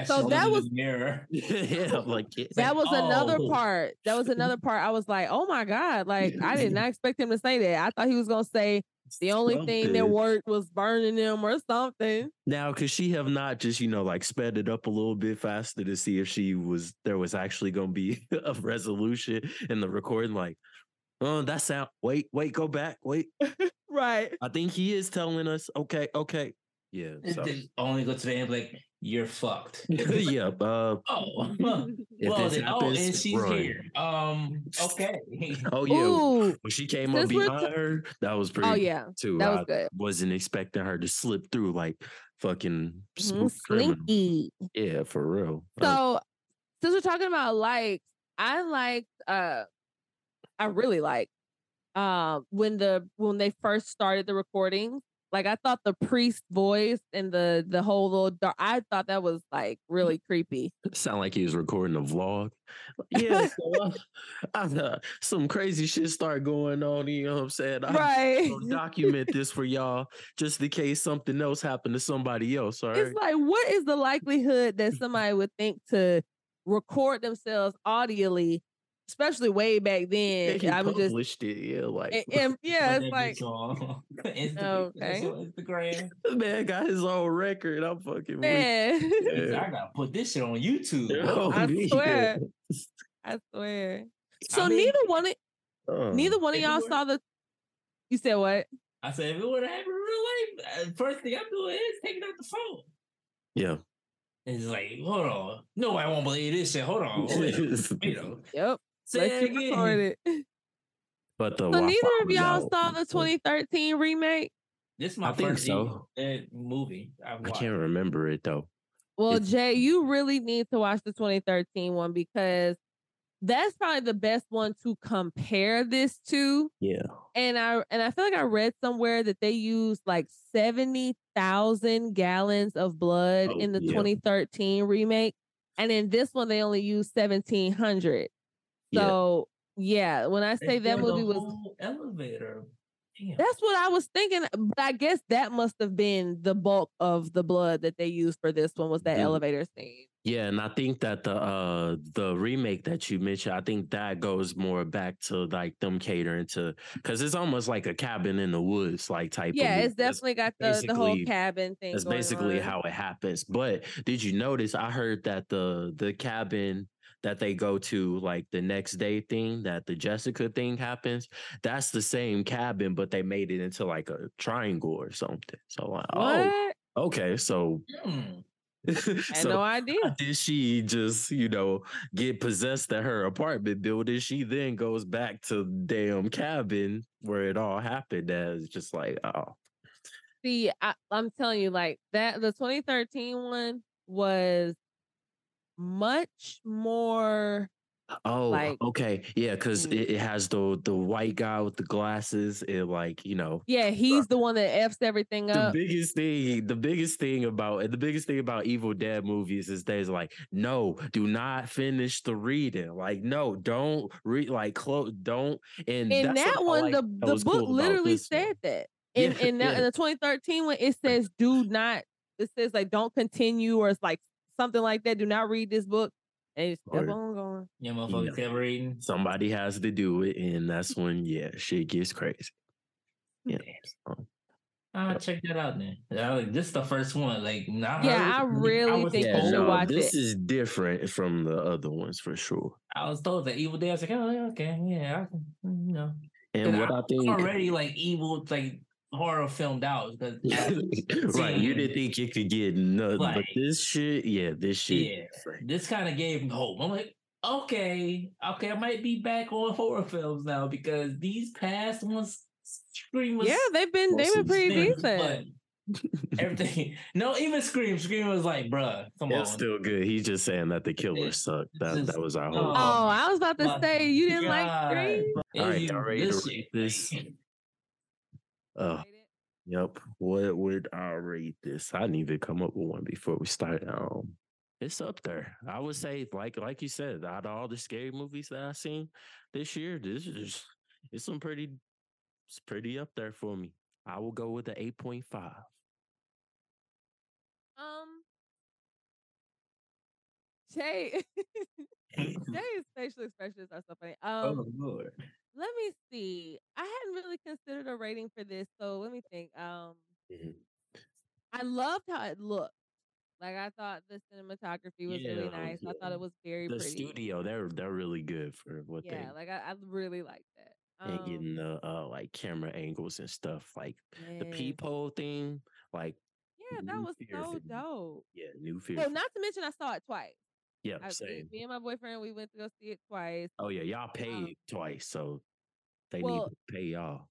so that was mirror. yeah, like that was oh. another part. That was another part. I was like, oh my god, like I did not expect him to say that. I thought he was gonna say, The only thing that worked was burning them or something. Now, could she have not just, you know, like sped it up a little bit faster to see if she was there was actually gonna be a resolution in the recording? Like, oh, that sound wait, wait, go back, wait. Right. I think he is telling us, okay, okay. Yeah. It- So they only go to the end like you're fucked. yeah, uh Oh, well, this then, oh, and she's run. here. Um, okay. Oh yeah. Ooh. When she came up behind t- her, that was pretty Oh yeah. too. That was I good. wasn't expecting her to slip through like fucking smooth criminal. Slinky. Yeah, for real. Uh, So since we're talking about likes, I like, uh I really like um when the when they first started the recording. Like I thought the priest voice and the the whole little dark I thought that was like really creepy. sound like he was recording a vlog. Yeah, so, uh, I, uh, some crazy shit start going on. You know what I'm saying? I'm right. document this for y'all just in case something else happened to somebody else. All right. It's like, what is the likelihood that somebody would think to record themselves audially, especially way back Yeah, then? he I would just it. Yeah, like and, and yeah, it's like bitch on Insta- Okay. on Instagram. man got his own record. I'm fucking man. Yeah. I gotta put this shit on YouTube. Oh, I yeah. swear. I swear. So I mean, neither one of Uh, neither one of y'all saw the you said what? I said, if it would have happened in real life, uh, first thing I'm doing is taking out the phone. Yeah. It's like, hold on. No, I won't believe this shit. Hold on. Wait, you know, Yep. Say Let it you again. record it. but the So Wi-Fi neither of y'all out. saw the 2013 remake? This is my I first so. so. movie. I've I can't remember it though. Well, It's- Jay, you really need to watch the 2013 one because that's probably the best one to compare this to. Yeah. And I and I feel like I read somewhere that they used like 70,000 gallons of blood Oh, in the yeah. 2013 remake. And in this one they only used 1700. Yeah. So, yeah, when I say that movie was elevator. Damn. That's what I was thinking, but I guess that must have been the bulk of the blood that they used for this one was that Mhm. elevator scene. Yeah, and I think that the uh the remake that you mentioned, I think that goes more back to like them catering to because it's almost like a cabin in the woods like type. Yeah, it's definitely got the, the whole cabin thing. That's basically on. how it happens. But did you notice? I heard that the the cabin that they go to, like the next day thing, that the Jessica thing happens. That's the same cabin, but they made it into like a triangle or something. So like, oh, okay. So, Hmm. I had so no idea. did she just, you know, get possessed at her apartment building? She then goes back to the damn cabin where it all happened. As just like, oh, See, I, I'm telling you, like that, the 2013 one was much more. oh, Like- okay, yeah, because Mm. it, it has the the white guy with the glasses. It like, you know, Yeah, he's the one that f's everything up. the biggest thing, the biggest thing about and the biggest thing about Evil Dead movies is there's like, no, do not finish the reading. Like, no, don't read like close, don't. And In that one, like the the book cool literally said that. In Yeah, in, that, yeah. in the 2013 one, it says do not. It says like don't continue or it's like something like that. Do not read this book. And it's kept Or- on going. Yeah, motherfuckers Yeah. kept reading. Somebody has to do it, and that's when yeah, shit gets crazy. Yeah. Damn. so- ah, I'll check that out then. Yeah, like, this is the first one. Like, now Yeah, I really was think you Yeah, should told- no, watch this it. is different from the other ones for sure. I was told that Evil Dead. I was like, oh, yeah, okay, yeah, I can, you know. And And what I I'm think, already like evil, like horror filmed out because right? You didn't think it could get nothing, but this shit, yeah, this shit. Yeah. this kind of gave me hope. I'm like, okay, okay, I might be back on horror films now because these past ones, Scream was Yeah, they've been they've been pretty decent. but everything. No, even Scream. Scream was like, bruh, come on. It's still good. He's just saying that the killer It- sucked. That just- that was our oh, whole. Oh, I was about to My say you didn't like Scream. bro. All right, You- y'all ready to this rate shit, this? like, Uh, yep. What would I rate this? I didn't even come up with one before we started. Um, it's up there. I would say, like like you said, out of all the scary movies that I've seen this year, this is it's some pretty, it's pretty up there for me. I will go with the eight point five. Um, Jay, Jay's facial expressions are so funny. Um, Oh Lord. Let me see. I hadn't really considered a rating for this, so let me think. Um, Mhm. I loved how it looked. Like I thought the cinematography was really Yeah, nice. I thought it was very The pretty. studio, they're they're really good for what Yeah, they Yeah, like I, I really like that. and Um, getting the uh like camera angles and stuff. Like the yes. peephole thing, like Yeah, that was so dope. yeah, new fear. Well, not to mention I saw it twice. Yeah, I, same. me and my boyfriend, we went to go see it twice. Oh yeah, y'all paid twice, so they well- need to pay y'all.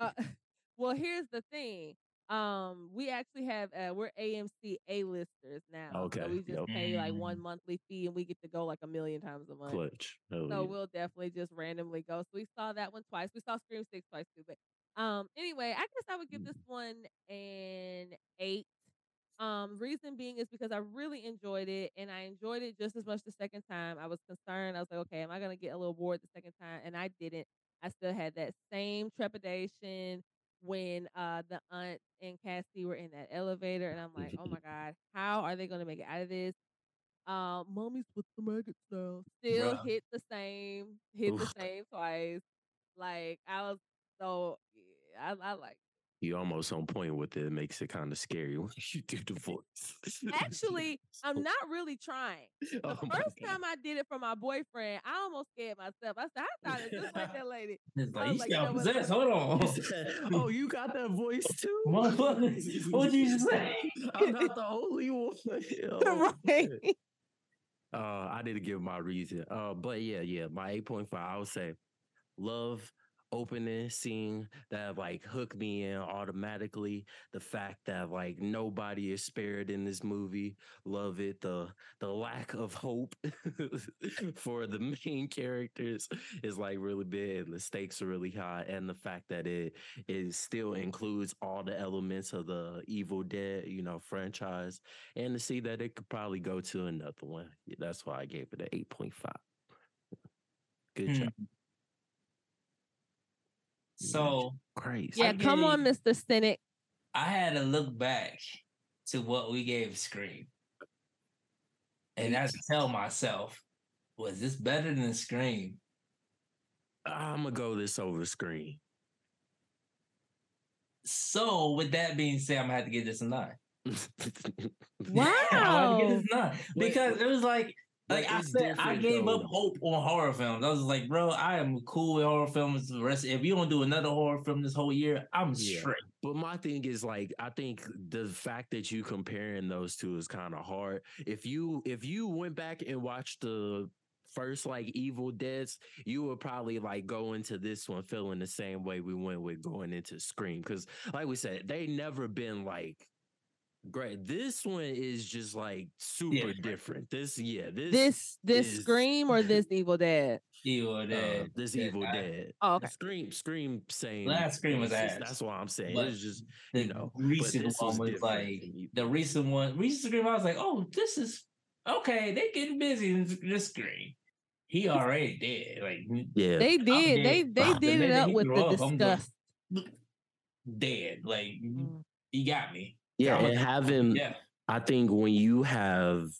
Uh, well, here's the thing. Um, we actually have uh, we're AMC A listers now. Okay, So we just yep. pay like one Mm. monthly fee and we get to go like a million times a month. Clutch. Hell So yeah. we'll definitely just randomly go. So we saw that one twice. We saw Scream Six twice too. But um, anyway, I guess I would give this one an eight. Um, reason being is because I really enjoyed it, and I enjoyed it just as much the second time. I was concerned. I was like, okay, am I gonna get a little bored the second time? And I didn't. I still had that same trepidation when uh the aunt and Cassie were in that elevator, and I'm like, oh my god, how are they gonna make it out of this? Um, mommy's with the maggots now. Still hit the same, hit the same twice. Like I was so I, I like. You almost on point with it. It makes it kind of scary when you do the voice. Actually, I'm not really trying. The Oh first God. time I did it for my boyfriend, I almost scared myself. I said, I thought it just like that lady. It's like you like, you know possessed. Hold on. Oh, you got that voice too? What- what'd you say? I'm not the only one. Oh, right. shit. Uh, I didn't give my reason. Uh, but yeah, yeah, my eight point five. I would say love opening scene that like hooked me in automatically. The fact that like nobody is spared in this movie. Love it. The the lack of hope for the main characters is like really big. The stakes are really high, and the fact that it it still includes all the elements of the Evil Dead, you know, franchise, and to see that it could probably go to another one. That's why I gave it an eight point five. Good Hmm. job. So Crazy. Yeah, come on, Mr. Cynic. I had to look back to what we gave Scream. And I had to tell myself, was this better than Scream? I'm gonna go this over Scream. So with that being said, I'm gonna have to give this a nine. I'm gonna have to Wow. give this a nine. But- Because it was like but like I said, I gave though. up hope on horror films. I was like, bro, I am cool with horror films. The rest, if you don't do another horror film this whole year, I'm Yeah. straight. But my thing is like I think the fact that you comparing those two is kind of hard. If you if you went back and watched the first like Evil Deads, you would probably like go into this one feeling the same way we went with going into Scream because like we said, they never been like great. This one is just like super Different. different. This yeah, this This this is- Scream or this Evil Dead? Evil uh, Dead. this Yeah, Evil I- Dead. Oh, okay. Scream, Scream, same. Last Scream was ass, That's what I'm saying. but It's just The you know, recent this one was different like the recent one. Recent Scream, I was like, oh, this is okay. They getting busy in this Scream. He already did. Like Yeah. They did. They they The did it up with the up, I'm disgust. dead. Like Mm. he got me. Yeah, and like, having yeah. I think when you have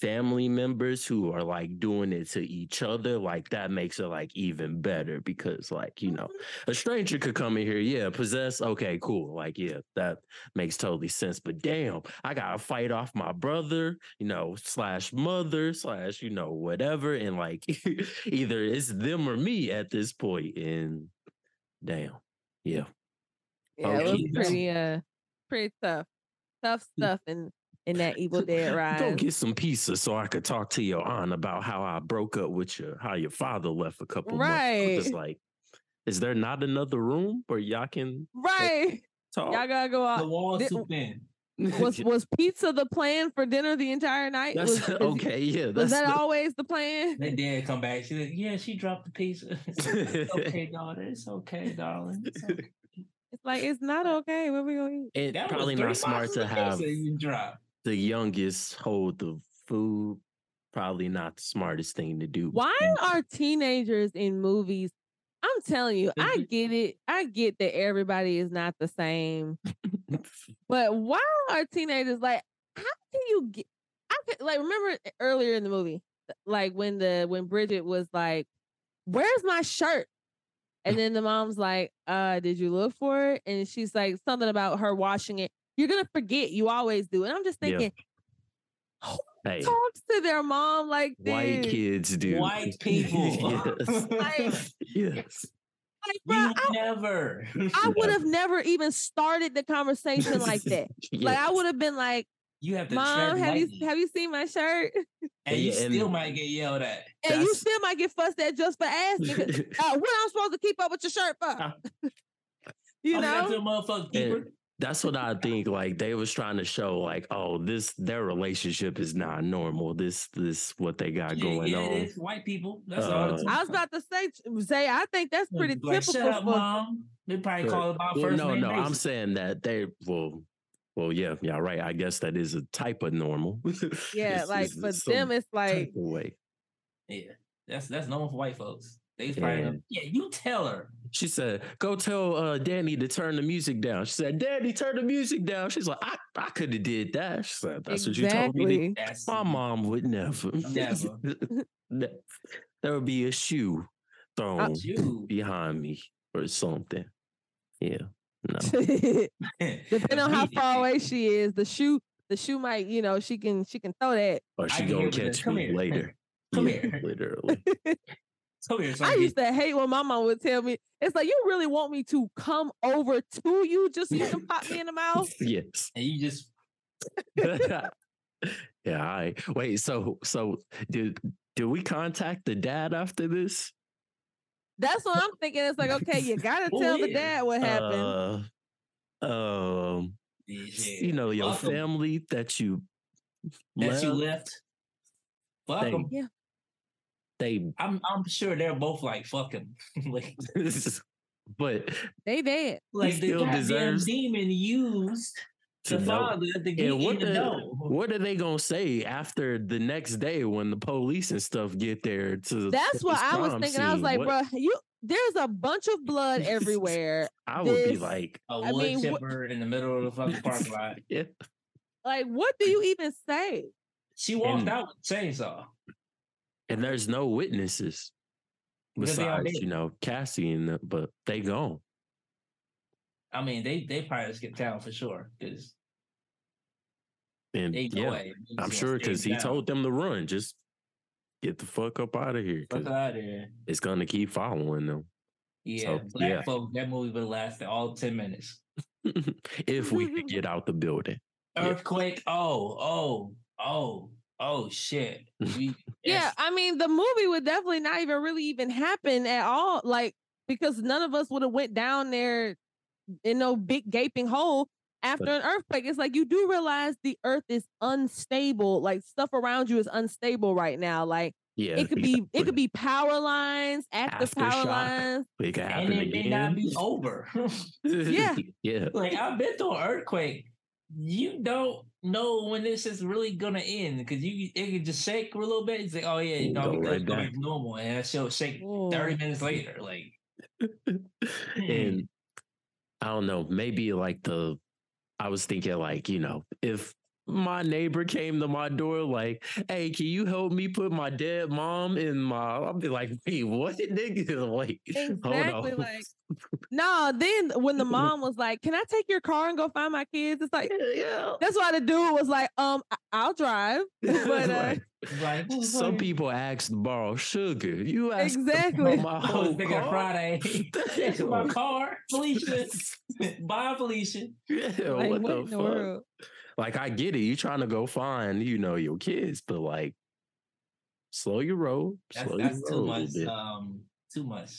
family members who are like doing it to each other, like that makes it like even better because like, you know, a stranger could come in here, yeah, possess, okay, cool. Like, yeah, that makes totally sense. But damn, I gotta fight off my brother, you know, slash mother, slash, you know, whatever. And like either it's them or me at this point. And damn. Yeah. Yeah, it was pretty uh pretty tough. Tough stuff and in that Evil Dead Rise. Go ride. get some pizza so I could talk to your aunt about how I broke up with you, how your father left a couple months. ago. Just Right. like, is there not another room where y'all can Right. talk? Y'all gotta go out. The out. wall Did- too thin. Was was pizza the plan for dinner the entire night? that's Was, okay. Yeah, Was that the- always the plan? They did come back. She like, yeah, she dropped the pizza. okay, daughter. It's okay, darling. It's okay. It's like it's not okay. What we gonna eat? It's probably not smart to have pizza you dropped. the youngest hold the food. Probably not the smartest thing to do. Why are teenagers in movies? I'm telling you, I get it. I get that everybody is not the same. But why are teenagers like? How can you get? I could like remember earlier in the movie, like when the when Bridget was like, where's my shirt? And then the mom's like, uh, did you look for it? And she's like, something about her washing it. You're gonna forget. You always do. And I'm just Yeah. thinking, Hey, talks to their mom like this. white kids do. White people. yes. Like, yes. like, bro, you I, never. I would have never even started the conversation like that. Like I would have been like, You have to Mom, tread have you have you seen my shirt? and you and- still might get yelled at. And you still might get fussed at just for asking. Uh, what I'm supposed to keep up with your shirt for? you know? your motherfucking keeper. That's what I think. Like they was trying to show, like, oh, this their relationship is not normal. This this what they got Yeah, going yeah, on. it is. White people. That's all. Uh, it's I was about to say, say, I think that's pretty like, typical Shut up, mom. They probably call it by Well, first no, name no, I'm saying that they well, well, yeah, yeah, right. I guess that is a type of normal. yeah, It's- like it's for some them, it's like type of way. Yeah, that's that's normal for white folks. They was probably Yeah. yeah. You tell her. She said, "Go tell uh, Danny to turn the music down." She said, "Danny, turn the music down." She's like, "I, I could have did that." She said, "That's what you told me." to. That's My mom would never. Never. Ne- there would be a shoe thrown you. behind me or something. Yeah. No. Depending on how far away she is, the shoe, the shoe might, you know, she can she can throw that. Or she can gonna catch it. Me here. later. Come Yeah, here. Literally. Come here, I used to hate when my mom would tell me, "It's like you really want me to come over to you just so you can pop me in the mouth." yes. and you just yeah. All right. Wait. So so did did we contact the dad after this? That's what I'm thinking. It's like, okay, you gotta Who tell the dad what happened. Uh, um, you know your Fuck 'em. family that you that you left, left. Fuck They- 'em. Yeah. they I'm I'm sure they're both like fucking, like but they dead. like the still goddamn deserves demon used to the know. father to get And what the the, know. what are they gonna say after the next day when the police and stuff get there to That's what I was crime thinking. I was like, What- bro, you there's a bunch of blood everywhere. I would be like, A I wood mean, wh- chipper in the middle of the fucking parking lot. yeah. Like, what do you even say? She walked And- out with chainsaw. and there's no witnesses Because they all besides you know Kassie and the, but they gone. I mean, they they probably just get down for sure because And they know yeah, it. I'm sure because he down. told them to run. Just get the fuck up out of here. 'cause Fuck out of here. it's gonna keep following them. Yeah, So, black yeah. folks. That movie would last all ten minutes. if we could get out the building. Yeah. Earthquake. Oh, oh, oh, oh, shit. We, Yeah, I mean, the movie would definitely not even really even happen at all. Like, because none of us would have went down there in no big gaping hole after an earthquake. It's like you do realize the earth is unstable. Like stuff around you is unstable right now. Like Yeah, it could be it could be power lines, active power Aftershock. lines. It could and happen it may not be over. Yeah. yeah. like I've been through an earthquake. You don't know when this is really gonna end because you it could just shake for a little bit. It's like, oh yeah, you know, go it's right gonna back. be normal, and that shit shake Whoa. thirty minutes later. Like, and mm. I don't know, maybe like the I was thinking like, you know, if my neighbor came to my door like, hey, can you help me put my dead mom in my I'll be like, wait, what nigga? Like Exactly. hold on. Like, no, then when the mom was like, Can I take your car and go find my kids? It's like, yeah. that's why the dude was like, um, I- I'll drive. but uh, Like, like some people ask to borrow sugar. You ask Exactly. borrow my I was whole thinking car? Friday. That's my car, Felicia. Bye, Felicia. Yeah, like, what, what the the fuck? world? Like I get it. You trying to go find, you know, your kids, but like slow your roll. That's, slow that's your too roll a much. little bit. Um, too much.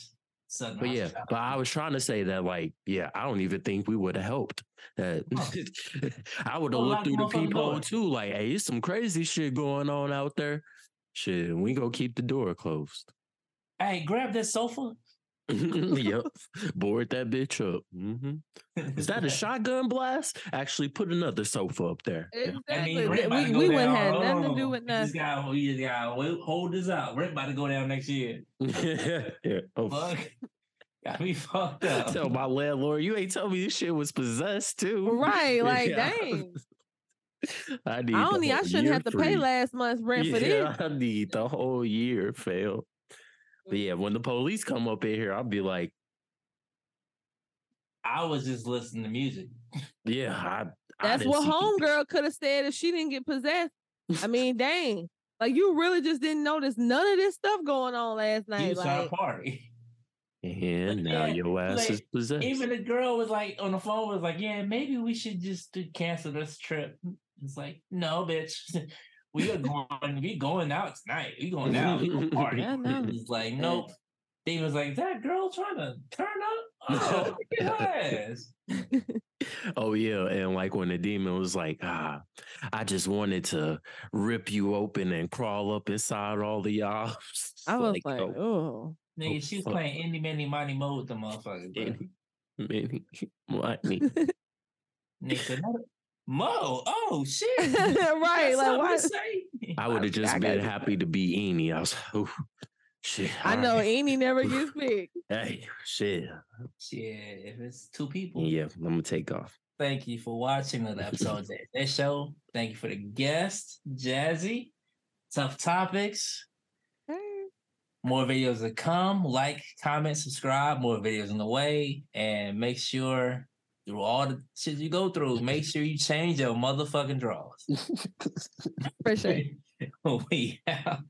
Sudden but yeah, but I was trying to say that, like, yeah, I don't even think we would have helped. That I would have Well, looked through the peephole too. Like, hey, it's some crazy shit going on out there. Shit, we go keep the door closed. Hey, grab that sofa. yep, board that bitch up. hmm Is that a shotgun blast? Actually, put another sofa up there. Yeah. I mean, Rent we we wouldn't have nothing to do with We just nothing. gotta, we just gotta hold this out. Rent about to go down next year. yeah. Oh, Fuck. Got me fucked up. Tell my landlord, you ain't tell me this shit was possessed too. Right, like Yeah. dang. I need. I the. I shouldn't have to pay last month's rent for this. I need the whole year, fail. But yeah, when the police come up in here, I'll be like, I was just listening to music. yeah, I. I That's didn't what see- homegirl could have said if she didn't get possessed. I mean, dang. Like you really just didn't notice none of this stuff going on last You night. saw a Like, party. And now Yeah, your ass like, is possessed. Even the girl was like on the phone was like, "Yeah, maybe we should just do- cancel this trip." It's like, no, bitch. We are going. We going out tonight. We going out. We going party. Yeah, no. It's like, nope. They was like, that girl trying to turn up. Oh, look at her ass. Oh yeah, and like when the demon was like, "Ah, I just wanted to rip you open and crawl up inside all the y'all." I was like, oh, oh. Nigga, she was fuck. playing any many money mode with the motherfucker. Bro. Any- many, money. Nigga, said, Mo, oh shit. right. Got Like something why? say? I would have just I been got- happy to be Eenie. I was like, "Oh, shit." I all know right. Amy never gets picked. Hey, shit. Shit, if it's two people. Yeah, I'm gonna take off. Thank you for watching another episode of that show. Thank you for the guest, Jazzy. Tough topics. Mm. More videos to come. Like, comment, subscribe. More videos on the way. And make sure through all the shit you go through, make sure you change your motherfucking drawers. For sure. we out.